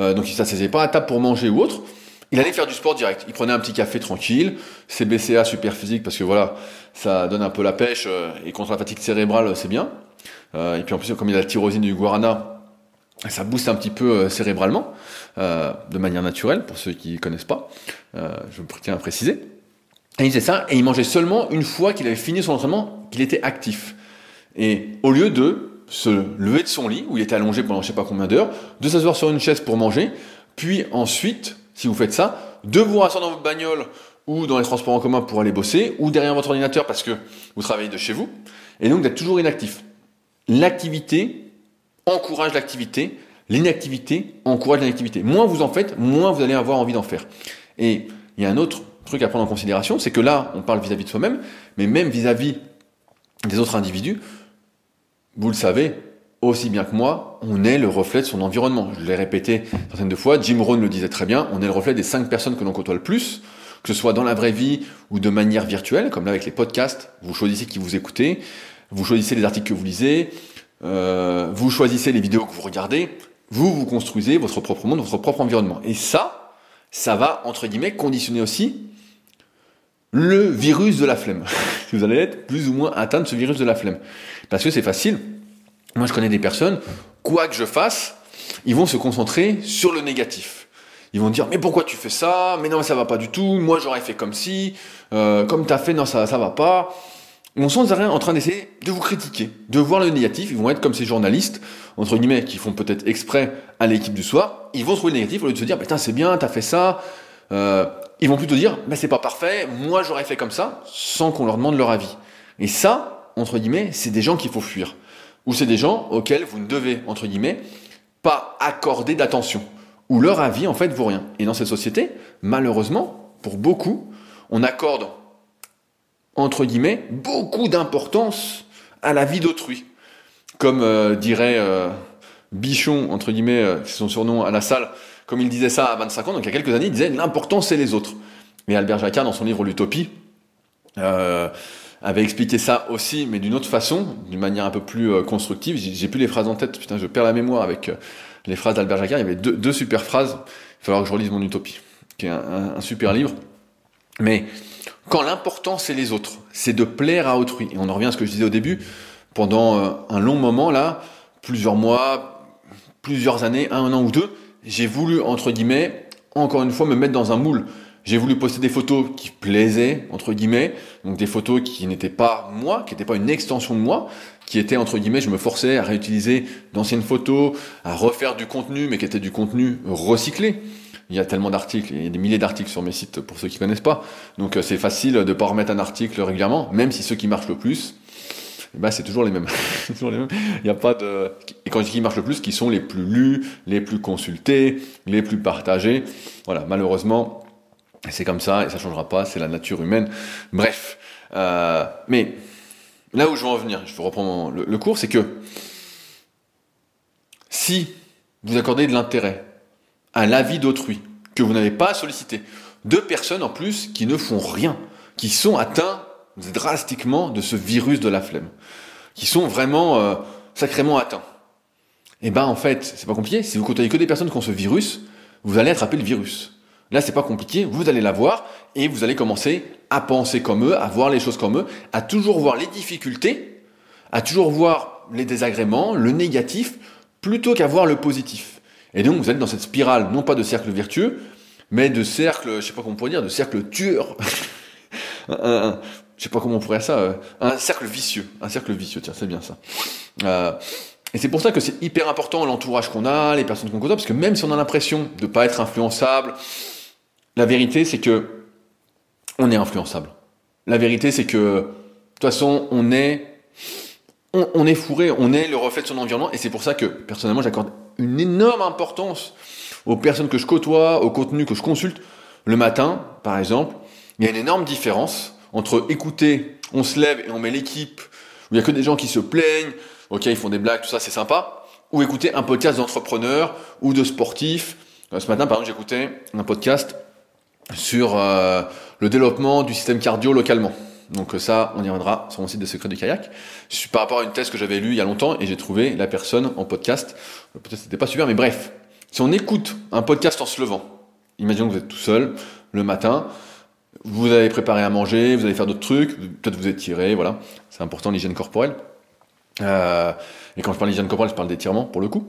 euh, donc il s'asseyait pas à table pour manger ou autre, il allait faire du sport direct. Il prenait un petit café tranquille, CBCA super physique parce que voilà, ça donne un peu la pêche euh, et contre la fatigue cérébrale, c'est bien. Euh, et puis en plus, comme il a la tyrosine du guarana, ça booste un petit peu euh, cérébralement, de manière naturelle, pour ceux qui ne connaissent pas. je tiens à préciser. Et il faisait ça, et il mangeait seulement une fois qu'il avait fini son entraînement, qu'il était actif. Et au lieu de se lever de son lit, où il était allongé pendant je sais pas combien d'heures, de s'asseoir sur une chaise pour manger, puis ensuite si vous faites ça, de vous rasseoir dans votre bagnole ou dans les transports en commun pour aller bosser, ou derrière votre ordinateur parce que vous travaillez de chez vous, et donc d'être toujours inactif. L'activité encourage l'activité, l'inactivité encourage l'inactivité. Moins vous en faites, moins vous allez avoir envie d'en faire. Et il y a un autre truc à prendre en considération, c'est que là, on parle vis-à-vis de soi-même, mais même vis-à-vis -vis des autres individus, vous le savez, aussi bien que moi, on est le reflet de son environnement. Je l'ai répété certaines de fois, Jim Rohn le disait très bien, on est le reflet des cinq personnes que l'on côtoie le plus, que ce soit dans la vraie vie ou de manière virtuelle, comme là avec les podcasts, vous choisissez qui vous écoutez, vous choisissez les articles que vous lisez, euh, vous choisissez les vidéos que vous regardez, vous vous construisez votre propre monde, votre propre environnement. Et ça, ça va, entre guillemets, conditionner aussi le virus de la flemme. vous allez être plus ou moins atteint de ce virus de la flemme. Parce que c'est facile, moi, je connais des personnes, quoi que je fasse, ils vont se concentrer sur le négatif. Ils vont dire, mais pourquoi tu fais ça? Mais non, ça va pas du tout. Moi, j'aurais fait comme si. Euh, comme tu as fait, non, ça, ça va pas. Vont sans arrêt en train d'essayer de vous critiquer, de voir le négatif. Ils vont être comme ces journalistes, entre guillemets, qui font peut-être exprès à l'équipe du soir. Ils vont trouver le négatif au lieu de se dire, putain, c'est bien, t'as fait ça. Euh, ils vont plutôt dire, mais c'est pas parfait, moi j'aurais fait comme ça, sans qu'on leur demande leur avis. Et ça, entre guillemets, c'est des gens qu'il faut fuir. Ou c'est des gens auxquels vous ne devez, entre guillemets, pas accorder d'attention. Ou leur avis, en fait, vaut rien. Et dans cette société, malheureusement, pour beaucoup, on accorde entre guillemets, beaucoup d'importance à la vie d'autrui. Comme euh, dirait euh, Bichon, entre guillemets, euh, c'est son surnom à la salle, comme il disait ça à 25 ans, donc il y a quelques années, il disait l'important c'est les autres. Mais Albert Jacquard, dans son livre L'Utopie, avait expliqué ça aussi, mais d'une autre façon, d'une manière un peu plus constructive. J'ai plus les phrases en tête, putain, je perds la mémoire avec les phrases d'Albert Jacquard. Il y avait deux, deux, super phrases. Il va falloir que je relise mon Utopie, qui est un, un super livre. Mais quand l'important c'est les autres, c'est de plaire à autrui. Et on en revient à ce que je disais au début, pendant euh, un long moment là, plusieurs mois, plusieurs années, un an ou deux, j'ai voulu, entre guillemets, encore une fois, me mettre dans un moule. J'ai voulu poster des photos qui plaisaient, entre guillemets, donc des photos qui n'étaient pas moi, qui n'étaient pas une extension de moi, qui étaient, entre guillemets, je me forçais à réutiliser d'anciennes photos, à refaire du contenu, mais qui étaient du contenu recyclé il y a tellement d'articles, il y a des milliers d'articles sur mes sites pour ceux qui connaissent pas. Donc euh, c'est facile de pas remettre un article régulièrement, même si ceux qui marchent le plus, eh ben, c'est toujours les mêmes. Il n'y a pas de. Et quand je dis qui marchent le plus, qui sont les plus lus, les plus consultés, les plus partagés. Voilà, malheureusement, c'est comme ça et ça changera pas. C'est la nature humaine. Bref, euh, mais là où je veux en venir, je vais reprendre le, le cours, c'est que si vous accordez de l'intérêt à l'avis d'autrui, que vous n'avez pas sollicité. Deux personnes en plus qui ne font rien, qui sont atteints drastiquement de ce virus de la flemme, qui sont vraiment euh, sacrément atteints. Et eh ben en fait, c'est pas compliqué. Si vous côtoyez que des personnes qui ont ce virus, vous allez attraper le virus. Là, c'est pas compliqué. Vous allez l'avoir et vous allez commencer à penser comme eux, à voir les choses comme eux, à toujours voir les difficultés, à toujours voir les désagréments, le négatif, plutôt qu'à voir le positif. Et donc vous êtes dans cette spirale, non pas de cercle vertueux, mais de cercle, je sais pas comment on pourrait dire, de cercle tueur. je sais pas comment on pourrait ça, euh, un cercle vicieux, un cercle vicieux, tiens, c'est bien ça. Euh, et c'est pour ça que c'est hyper important l'entourage qu'on a, les personnes qu'on côtoie, parce que même si on a l'impression de pas être influençable, la vérité c'est que on est influençable. La vérité c'est que de toute façon on est on, est fourré, on est le reflet de son environnement, et c'est pour ça que personnellement j'accorde une énorme importance aux personnes que je côtoie, au contenu que je consulte. Le matin, par exemple, il y a une énorme différence entre écouter, on se lève et on met l'équipe, où il y a que des gens qui se plaignent, ok, ils font des blagues, tout ça, c'est sympa, ou écouter un podcast d'entrepreneurs ou de sportifs. Euh, ce matin, par exemple, j'écoutais un podcast sur euh, le développement du système cardio localement. Donc euh, ça, on y reviendra sur mon site de Secret du kayak. Par rapport à une thèse que j'avais lue il y a longtemps et j'ai trouvé la personne en podcast. Peut-être c'était pas super, mais bref. Si on écoute un podcast en se levant, imaginons que vous êtes tout seul le matin, vous avez préparé à manger, vous allez faire d'autres trucs, peut-être vous étirez, voilà. C'est important l'hygiène corporelle. Euh, et quand je parle d'hygiène corporelle, je parle d'étirement pour le coup,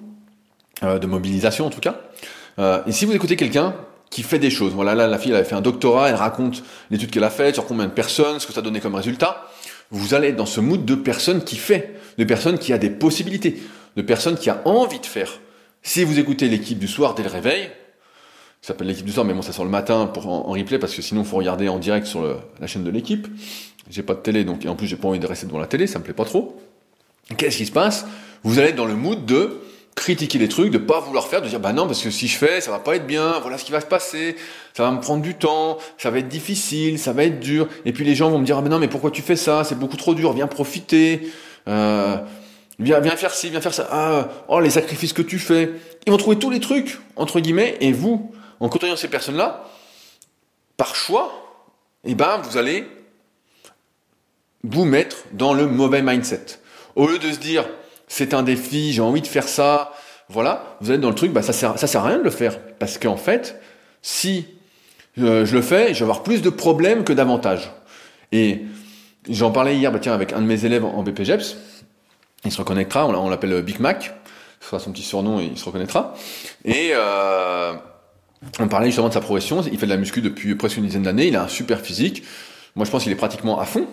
euh, de mobilisation en tout cas. Euh, et si vous écoutez quelqu'un qui fait des choses. Voilà, là, la fille, elle avait fait un doctorat, elle raconte l'étude qu'elle a faite, sur combien de personnes, ce que ça donnait comme résultat. Vous allez être dans ce mood de personne qui fait, de personne qui a des possibilités, de personne qui a envie de faire. Si vous écoutez l'équipe du soir dès le réveil, ça s'appelle l'équipe du soir, mais bon, ça sort le matin pour en, replay parce que sinon, faut regarder en direct sur la chaîne de l'équipe. J'ai pas de télé, donc, et en plus, j'ai pas envie de rester devant la télé, ça me plaît pas trop. Qu'est-ce qui se passe? Vous allez être dans le mood de, critiquer les trucs, de pas vouloir faire, de dire bah non parce que si je fais ça va pas être bien, voilà ce qui va se passer, ça va me prendre du temps, ça va être difficile, ça va être dur, et puis les gens vont me dire ah mais non mais pourquoi tu fais ça, c'est beaucoup trop dur, viens profiter, euh, viens viens faire ci, viens faire ça, ah oh les sacrifices que tu fais, ils vont trouver tous les trucs entre guillemets et vous en côtoyant ces personnes là, par choix, et eh ben vous allez vous mettre dans le mauvais mindset. Au lieu de se dire c'est un défi, j'ai envie de faire ça, voilà, vous êtes dans le truc, bah ça sert, ça sert à rien de le faire. Parce qu'en fait, si euh, je le fais, je vais avoir plus de problèmes que d'avantages. Et j'en parlais hier, bah tiens, avec un de mes élèves en BPGEPS, il se reconnaîtra, on l'appelle Big Mac, ce sera son petit surnom et il se reconnaîtra. Et euh, on parlait justement de sa progression, il fait de la muscu depuis presque une dizaine d'années, il a un super physique, moi je pense qu'il est pratiquement à fond,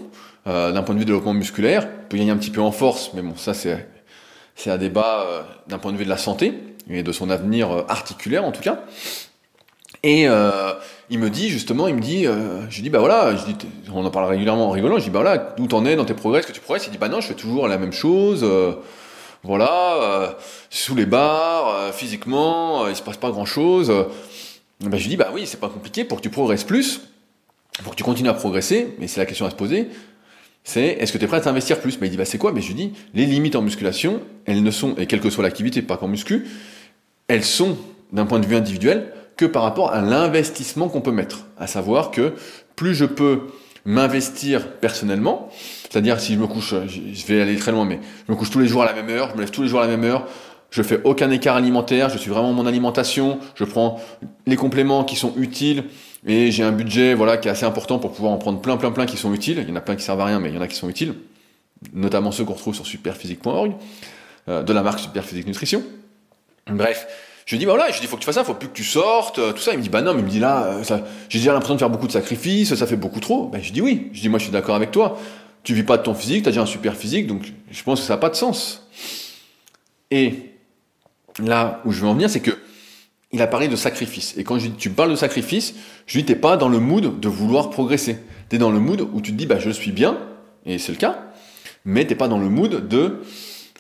euh, d'un point de vue développement musculaire. Il peut gagner un petit peu en force, mais bon, ça c'est c'est un débat euh, d'un point de vue de la santé et de son avenir euh, articulaire en tout cas. Et il me dit justement, il me dit, je dis bah voilà, dis, on en parle régulièrement en rigolant, je dis bah voilà, d'où t'en es dans tes progrès, est-ce que tu progresses? Il dit bah non, je fais toujours la même chose voilà, sous les barres, physiquement, il se passe pas grand chose. Ben, je lui dis, bah oui, c'est pas compliqué, pour que tu progresses plus, pour que tu continues à progresser, mais c'est la question à se poser, c'est est-ce que tu es prêt à t'investir plus? Mais il dit, bah c'est quoi? Mais je lui dis, les limites en musculation, elles ne sont, et quelle que soit l'activité, pas qu'en muscu, elles sont, d'un point de vue individuel, que par rapport à l'investissement qu'on peut mettre. À savoir que plus je peux m'investir personnellement, c'est-à-dire si je me couche, je vais aller très loin, mais je me couche tous les jours à la même heure, je me lève tous les jours à la même heure, je fais aucun écart alimentaire, je suis vraiment mon alimentation, je prends les compléments qui sont utiles et j'ai un budget voilà qui est assez important pour pouvoir en prendre plein plein plein qui sont utiles. Il y en a plein qui servent à rien mais il y en a qui sont utiles, notamment ceux qu'on retrouve sur superphysique.org euh, de la marque Superphysique Nutrition. Bref, je lui dis bah voilà, je dis faut que tu fasses ça, faut plus que tu sortes, euh, tout ça. Il me dit bah non, mais il me dit là, euh, j'ai déjà l'impression de faire beaucoup de sacrifices, ça fait beaucoup trop. Ben je dis oui, je dis moi je suis d'accord avec toi. Tu vis pas de ton physique, tu as déjà un super physique, donc je pense que ça n'a pas de sens. Et là où je veux en venir, c'est que il a parlé de sacrifice. Et quand je dis, tu parles de sacrifice, je dis, t'es pas dans le mood de vouloir progresser. Tu es dans le mood où tu te dis, bah, je suis bien, et c'est le cas, mais t'es pas dans le mood de,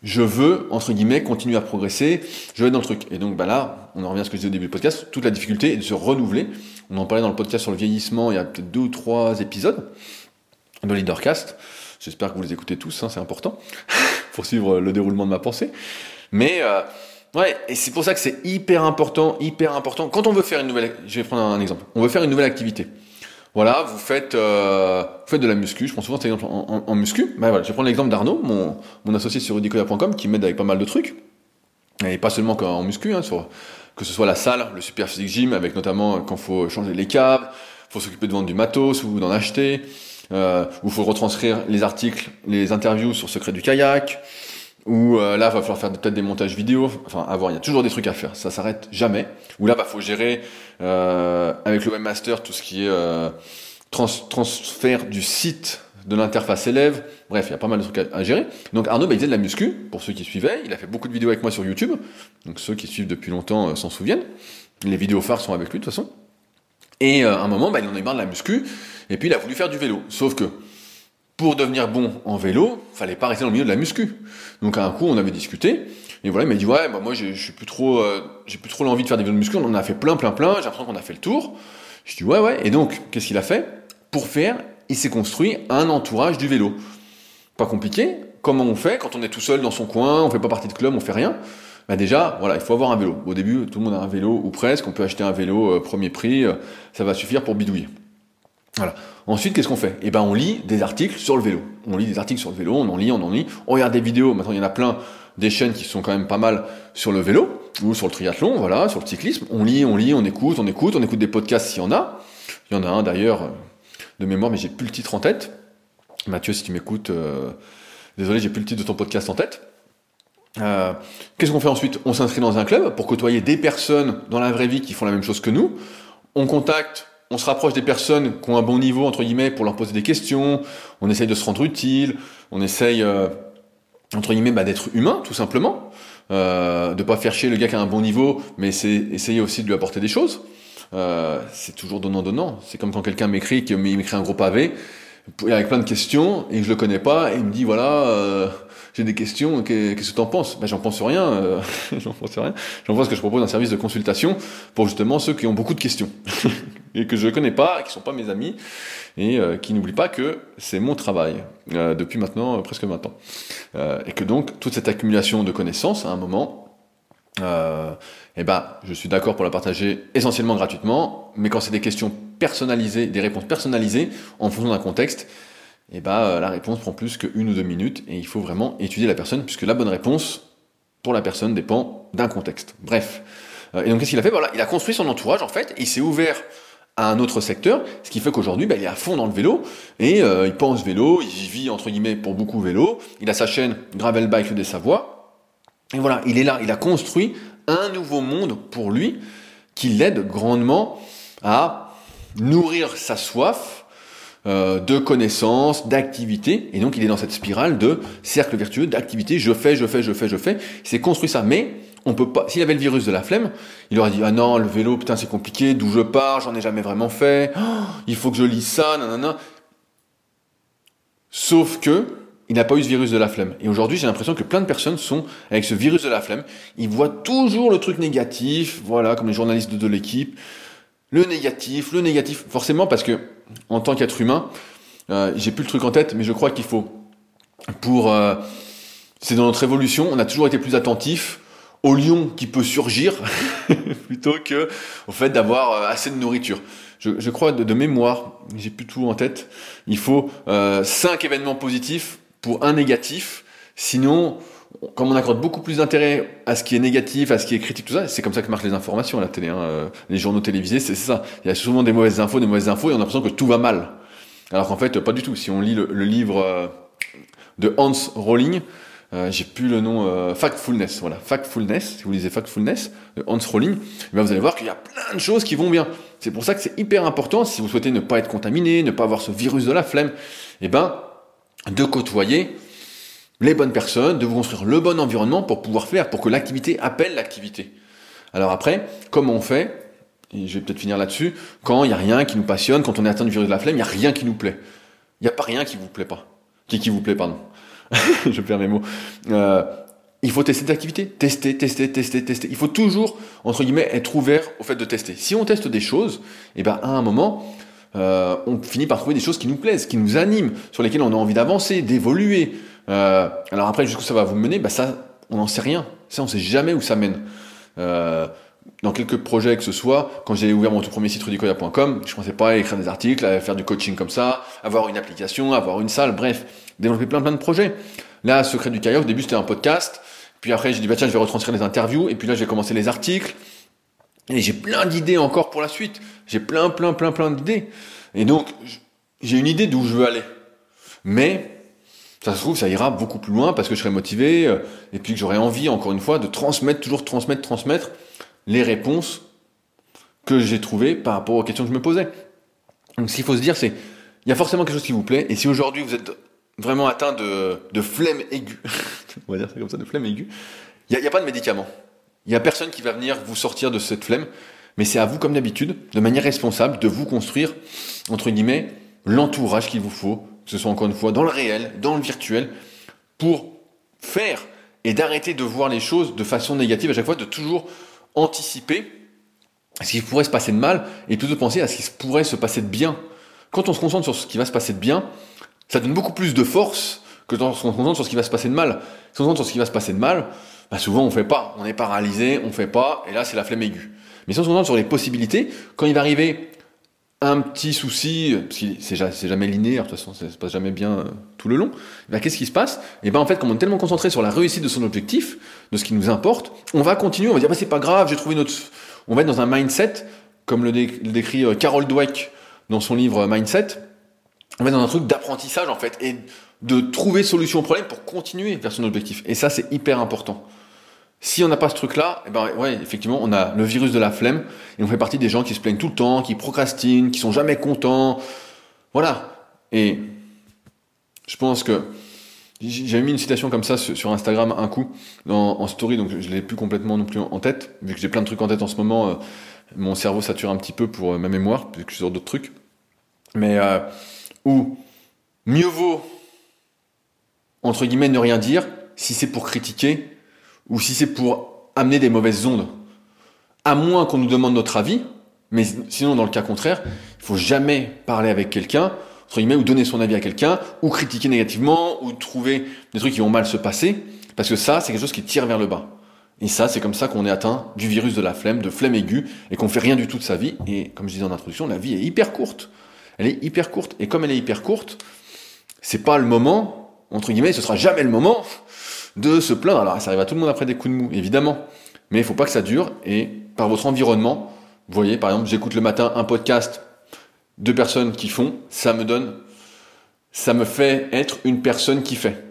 je veux, entre guillemets, continuer à progresser, je veux être dans le truc. Et donc, bah là, on en revient à ce que je disais au début du podcast, toute la difficulté est de se renouveler. On en parlait dans le podcast sur le vieillissement, il y a peut-être deux ou trois épisodes de Leadercast. J'espère que vous les écoutez tous, hein, c'est important, pour suivre le déroulement de ma pensée. Mais, euh, Ouais, et c'est pour ça que c'est hyper important, hyper important. Quand on veut faire une nouvelle, je vais prendre un exemple. On veut faire une nouvelle activité. Voilà, vous faites, euh, vous faites de la muscu. Je prends souvent cet exemple en, muscu. Ben voilà, je vais prendre l'exemple d'Arnaud, mon, mon associé sur rudicoya.com, qui m'aide avec pas mal de trucs. Et pas seulement en muscu, hein, sur, que ce soit la salle, le super physique gym, avec notamment quand faut changer les câbles, faut s'occuper de vendre du matos ou d'en acheter, euh, où faut retranscrire les articles, les interviews sur secret du kayak. Ou euh, là, va falloir faire peut-être des montages vidéo. Enfin, à voir, il y a toujours des trucs à faire. Ça s'arrête jamais. Ou là, bah, faut gérer euh, avec le webmaster tout ce qui est euh, transfert du site de l'interface élève. Bref, il y a pas mal de trucs à, gérer. Donc Arnaud, bah, il faisait de la muscu, pour ceux qui suivaient. Il a fait beaucoup de vidéos avec moi sur YouTube. Donc ceux qui suivent depuis longtemps euh, s'en souviennent. Les vidéos phares sont avec lui de toute façon. Et euh, à un moment, bah, il en a marre de la muscu. Et puis il a voulu faire du vélo. Sauf que pour devenir bon en vélo, fallait pas rester dans le milieu de la muscu. Donc à un coup, on avait discuté. Et voilà, il m'a dit ouais, bah moi j'ai plus trop, euh, j'ai plus trop l'envie de faire des vélos de muscu. On en a fait plein, plein, plein. J'ai l'impression qu'on a fait le tour. Je dis ouais, ouais. Et donc, qu'est-ce qu'il a fait? Pour faire, il s'est construit un entourage du vélo. Pas compliqué. Comment on fait? Quand on est tout seul dans son coin, on fait pas partie de club, on fait rien bah déjà, voilà, il faut avoir un vélo. Au début, tout le monde a un vélo ou presque. On peut acheter un vélo euh, premier prix, euh, ça va suffire pour bidouiller. Voilà. Ensuite, qu'est-ce qu'on fait? Eh ben, on lit des articles sur le vélo. On lit des articles sur le vélo, on en lit, on en lit. On regarde des vidéos. Maintenant, il y en a plein des chaînes qui sont quand même pas mal sur le vélo ou sur le triathlon, voilà, sur le cyclisme. On lit, on lit, on écoute, on écoute, on écoute des podcasts s'il y en a. Il y en a un d'ailleurs euh, de mémoire, mais j'ai plus le titre en tête. Mathieu, si tu m'écoutes, euh, désolé, j'ai plus le titre de ton podcast en tête. Euh, qu'est-ce qu'on fait ensuite? On s'inscrit dans un club pour côtoyer des personnes dans la vraie vie qui font la même chose que nous. On contacte on se rapproche des personnes qui ont un bon niveau, entre guillemets, pour leur poser des questions, on essaye de se rendre utile, on essaye, euh, entre guillemets, bah, d'être humain, tout simplement, euh, de pas faire chier le gars qui a un bon niveau, mais c'est essayer aussi de lui apporter des choses. Euh, c'est toujours donnant-donnant. C'est comme quand quelqu'un m'écrit, qui m'écrit un gros pavé, avec plein de questions, et je le connais pas, et il me dit, voilà... Euh, j'ai des questions, qu'est-ce que tu en penses? Ben, J'en pense rien, euh, j'en pense rien. J'en pense que je propose un service de consultation pour justement ceux qui ont beaucoup de questions et que je ne connais pas, qui sont pas mes amis et euh, qui n'oublient pas que c'est mon travail euh, depuis maintenant presque 20 ans. et que donc toute cette accumulation de connaissances à un moment, eh ben, je suis d'accord pour la partager essentiellement gratuitement, mais quand c'est des questions personnalisées, des réponses personnalisées en fonction d'un contexte, et eh bah euh, la réponse prend plus qu'une ou deux minutes et il faut vraiment étudier la personne puisque la bonne réponse pour la personne dépend d'un contexte. Bref. Euh, et donc qu'est-ce qu'il a fait? Voilà, Il a construit son entourage en fait, il s'est ouvert à un autre secteur, ce qui fait qu'aujourd'hui, bah, il est à fond dans le vélo, et euh, il pense vélo, il vit, entre guillemets, pour beaucoup vélo, il a sa chaîne Gravel Bike des Savoie, et voilà, il est là, il a construit un nouveau monde pour lui, qui l'aide grandement à nourrir sa soif, euh, de connaissances, d'activités, et donc il est dans cette spirale de cercle vertueux d'activités, je fais, je fais, je fais, je fais, il s'est construit ça, mais on peut pas, s'il avait le virus de la flemme, il aurait dit, ah non, le vélo, putain, c'est compliqué, d'où je pars, j'en ai jamais vraiment fait, oh, il faut que je lise ça, nanana. Sauf que, il n'a pas eu ce virus de la flemme. Et aujourd'hui, j'ai l'impression que plein de personnes sont avec ce virus de la flemme. Ils voient toujours le truc négatif, voilà, comme les journalistes de, l'équipe. Le négatif, le négatif. Forcément, parce que, en tant qu'être humain, euh, j'ai plus le truc en tête, mais je crois qu'il faut, pour, euh, c'est dans notre évolution, on a toujours été plus attentif au lion qui peut surgir plutôt que au fait d'avoir euh, assez de nourriture. Je, crois de, de mémoire, j'ai plus tout en tête. Il faut euh, cinq événements positifs pour un négatif. Sinon, comme on accorde beaucoup plus d'intérêt à ce qui est négatif, à ce qui est critique, tout ça, c'est comme ça que marchent les informations à la télé. Hein. Euh, les journaux télévisés, c'est ça. Il y a souvent des mauvaises infos, des mauvaises infos, et on a l'impression que tout va mal. Alors qu'en fait, pas du tout. Si on lit le, livre euh, de Hans Rowling, euh, j'ai plus le nom, Factfulness, voilà, Factfulness, si vous lisez Factfulness, de Hans Rowling, eh vous allez voir qu'il y a plein de choses qui vont bien. C'est pour ça que c'est hyper important, si vous souhaitez ne pas être contaminé, ne pas avoir ce virus de la flemme, eh ben, de côtoyer les bonnes personnes, de vous construire le bon environnement pour pouvoir faire, pour que l'activité appelle l'activité. Alors après, comment on fait Et je vais peut-être finir là-dessus. Quand il n'y a rien qui nous passionne, quand on est atteint du virus de la flemme, il n'y a rien qui nous plaît. Il n'y a pas rien qui vous plaît pas. Qui, qui vous plaît, pardon. je perds mes mots. Euh, il faut tester des activités. Tester, tester, tester, tester. Il faut toujours, entre guillemets, être ouvert au fait de tester. Si on teste des choses, et eh ben, à un moment, euh, on finit par trouver des choses qui nous plaisent, qui nous animent, sur lesquelles on a envie d'avancer, d'évoluer. Euh, alors après, jusqu'où ça va vous mener? Bah Ça, on n'en sait rien. Ça, on sait jamais où ça mène. Euh, dans quelques projets que ce soit, quand j'ai ouvert mon tout premier site rudicoya.com, je pensais pas à écrire des articles, à faire du coaching comme ça, avoir une application, avoir une salle, bref, développer plein plein de projets. Là, Secret du kayak, au début c'était un podcast, puis après j'ai dit bah tiens je vais retranscrire les interviews, et puis là j'ai commencé les articles, et j'ai plein d'idées encore pour la suite. J'ai plein, plein, plein, plein d'idées. Et donc, j'ai une idée d'où je veux aller. Mais, ça se trouve, ça ira beaucoup plus loin parce que je serai motivé euh, et puis que j'aurai envie, encore une fois, de transmettre, toujours transmettre, transmettre les réponses que j'ai trouvées par rapport aux questions que je me posais. Donc, ce qu'il faut se dire, c'est, il y a forcément quelque chose qui vous plaît. Et si aujourd'hui vous êtes vraiment atteint de, de flemme aiguë, on va dire ça comme ça, de flemme aiguë, il n'y a, a pas de médicament. Il n'y a personne qui va venir vous sortir de cette flemme, mais c'est à vous, comme d'habitude, de manière responsable, de vous construire, entre guillemets, l'entourage qu'il vous faut, que ce soit encore une fois dans le réel, dans le virtuel, pour faire et d'arrêter de voir les choses de façon négative à chaque fois, de toujours anticiper ce qui pourrait se passer de mal et plutôt penser à ce qui pourrait se passer de bien. Quand on se concentre sur ce qui va se passer de bien, ça donne beaucoup plus de force que quand on se concentre sur ce qui va se passer de mal. Si on se concentre sur ce qui va se passer de mal, bah, souvent on fait pas, on est paralysé, on fait pas, et là c'est la flemme aiguë. Mais si on se concentre sur les possibilités, quand il va arriver un petit souci, parce que c'est jamais linéaire, de toute façon ça se passe jamais bien euh, tout le long, bah, qu'est-ce qui se passe? Et ben en fait, comme on est tellement concentré sur la réussite de son objectif, de ce qui nous importe, on va continuer, on va dire bah, c'est pas grave, j'ai trouvé notre... On va être dans un mindset, comme le, décrit euh, Carol Dweck dans son livre euh, Mindset, on va être dans un truc d'apprentissage en fait, et de trouver solution au problème pour continuer vers son objectif. Et ça, c'est hyper important. Si on n'a pas ce truc-là, eh ben ouais, effectivement, on a le virus de la flemme et on fait partie des gens qui se plaignent tout le temps, qui procrastinent, qui sont jamais contents. Voilà. Et je pense que j'avais mis une citation comme ça sur Instagram un coup en story, donc je l'ai plus complètement non plus en tête, vu que j'ai plein de trucs en tête en ce moment. Euh, mon cerveau sature un petit peu pour euh, ma mémoire, vu que je suis d'autres trucs. Mais euh, où mieux vaut entre guillemets ne rien dire si c'est pour critiquer ou si c'est pour amener des mauvaises ondes. À moins qu'on nous demande notre avis, mais sinon, dans le cas contraire, il faut jamais parler avec quelqu'un, entre guillemets, ou donner son avis à quelqu'un, ou critiquer négativement, ou trouver des trucs qui vont mal se passer, parce que ça, c'est quelque chose qui tire vers le bas. Et ça, c'est comme ça qu'on est atteint du virus de la flemme, de flemme aiguë, et qu'on fait rien du tout de sa vie. Et comme je disais en introduction, la vie est hyper courte. Elle est hyper courte. Et comme elle est hyper courte, c'est pas le moment, entre guillemets, ce sera jamais le moment de se plaindre. Alors ça arrive à tout le monde après des coups de mou, évidemment. Mais il faut pas que ça dure. Et par votre environnement, vous voyez, par exemple, j'écoute le matin un podcast de personnes qui font, ça me donne, ça me fait être une personne qui fait.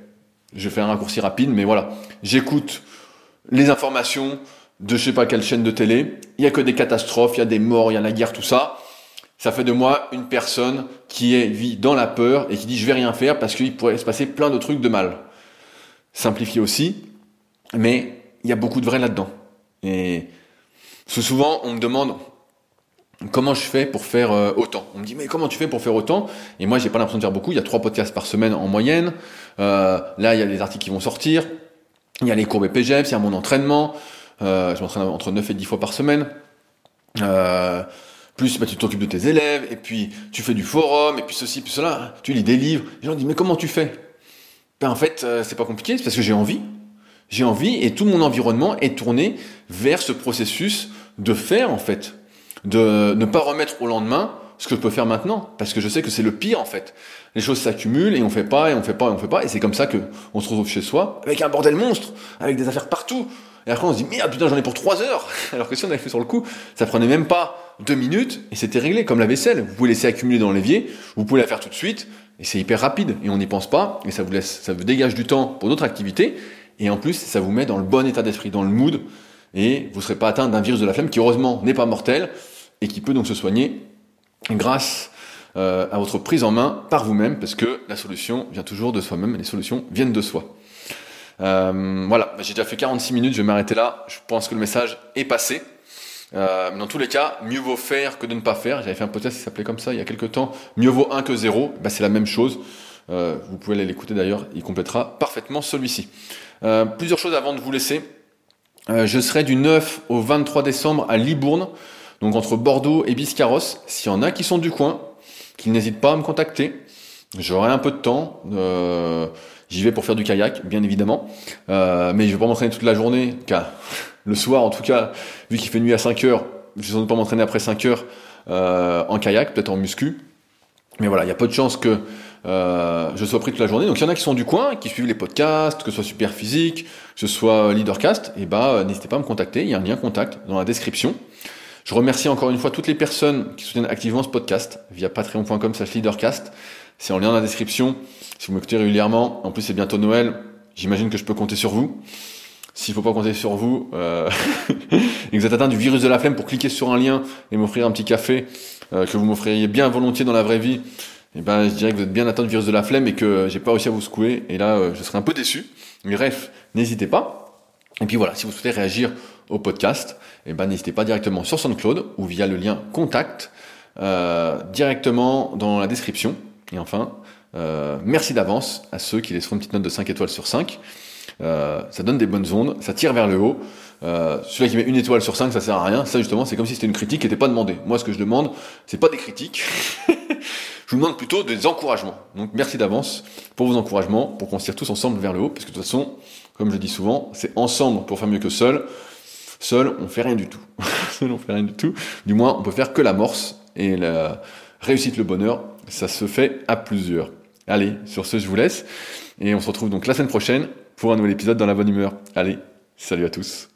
Je fais un raccourci rapide, mais voilà. J'écoute les informations de je sais pas quelle chaîne de télé. Il y a que des catastrophes, il y a des morts, il y a la guerre, tout ça. ça fait de moi une personne qui est, vit dans la peur et qui dit je vais rien faire parce qu'il pourrait se passer plein de trucs de mal. Simplifié aussi, mais il y a beaucoup de vrai là-dedans. Et souvent, on me demande comment je fais pour faire euh, autant? On me dit mais comment tu fais pour faire autant? Et moi, j'ai pas l'impression de faire beaucoup. Il y a trois podcasts par semaine en moyenne. Euh, là, il y a les articles qui vont sortir. Il y a les courbes PGF, il y a mon entraînement. Euh, je m'entraîne entre 9 et 10 fois par semaine. Plus bah, tu t'occupes de tes élèves, et puis tu fais du forum, et puis ceci, puis cela. Tu lis des livres. Les gens disent mais comment tu fais? Ben en fait, euh, c'est pas compliqué, c'est parce que j'ai envie. J'ai envie, et tout mon environnement est tourné vers ce processus de faire en fait, de ne pas remettre au lendemain ce que je peux faire maintenant, parce que je sais que c'est le pire en fait. Les choses s'accumulent et on fait pas et on fait pas et on fait pas, et c'est comme ça que on se retrouve chez soi avec un bordel monstre, avec des affaires partout. Et après on se dit merde putain j'en ai pour trois heures, alors que si on avait fait sur le coup, ça prenait même pas deux minutes et c'était réglé comme la vaisselle. Vous pouvez laisser accumuler dans l'évier, vous pouvez la faire tout de suite et c'est hyper rapide. Et on n'y pense pas. Et ça vous laisse, ça vous dégage du temps pour d'autres activités. Et en plus ça vous met dans le bon état d'esprit, dans le mood. Et vous ne serez pas atteint d'un virus de la flemme qui heureusement n'est pas mortel et qui peut donc se soigner grâce euh, à votre prise en main par vous-même, parce que la solution vient toujours de soi-même et les solutions viennent de soi. Euh, voilà, j'ai déjà fait 46 minutes, je vais m'arrêter là. Je pense que le message est passé. Euh, mais dans tous les cas, mieux vaut faire que de ne pas faire. J'avais fait un podcast qui s'appelait comme ça il y a quelques temps. Mieux vaut un que zéro. Bah, c'est la même chose. Euh, vous pouvez aller l'écouter d'ailleurs. Il complétera parfaitement celui-ci. Euh, plusieurs choses avant de vous laisser. Euh, je serai du 9 au 23 décembre à Libourne, donc entre Bordeaux et Biscarrosse. S'il y en a qui sont du coin, qu'ils n'hésitent pas à me contacter. J'aurai un peu de temps. Euh, J'y vais pour faire du kayak, bien évidemment. Euh, mais je vais pas m'entraîner toute la journée, car le soir, en tout cas, vu qu'il fait nuit à 5 heures, je vais sans doute pas m'entraîner après 5 heures euh, en kayak, peut-être en muscu. Mais voilà, il y a peu de chances que euh, je sois pris toute la journée. Donc il y en a qui sont du coin, qui suivent les podcasts, que ce soit Super Physique, que ce soit Leadercast, et bah n'hésitez pas à me contacter, il y a un lien contact dans la description. Je remercie encore une fois toutes les personnes qui soutiennent activement ce podcast via patreon.com slash leadercast. C'est en lien dans la description. Si vous m'écoutez régulièrement, en plus c'est bientôt Noël, j'imagine que je peux compter sur vous. S'il faut pas compter sur vous, euh, et que vous êtes atteint du virus de la flemme pour cliquer sur un lien et m'offrir un petit café euh, que vous m'offririez bien volontiers dans la vraie vie, et eh ben je dirais que vous êtes bien atteint du virus de la flemme et que j'ai pas réussi à vous secouer. Et là, euh, je serais un peu déçu. Mais bref, n'hésitez pas. Et puis voilà, si vous souhaitez réagir au podcast, et eh ben n'hésitez pas directement sur SoundCloud ou via le lien contact directement dans la description. Et enfin, euh, merci d'avance à ceux qui laisseront une petite note de 5 étoiles sur 5. Euh, ça donne des bonnes ondes, ça tire vers le haut. Euh, celui qui met une étoile sur 5, ça sert à rien. Ça, justement, c'est comme si c'était une critique qui n'était pas demandée. Moi, ce que je demande, c'est pas des critiques. je vous demande plutôt des encouragements. Donc, merci d'avance pour vos encouragements, pour qu'on se tire tous ensemble vers le haut, parce que de toute façon, comme je dis souvent, c'est ensemble pour faire mieux que seul. Seul, on fait rien du tout. seul, on fait rien du tout. Du moins, on peut faire que l'amorce et la réussite, le bonheur, ça se fait à plusieurs. Allez, sur ce, je vous laisse. Et on se retrouve donc la semaine prochaine pour un nouvel épisode dans la bonne humeur. Allez, salut à tous.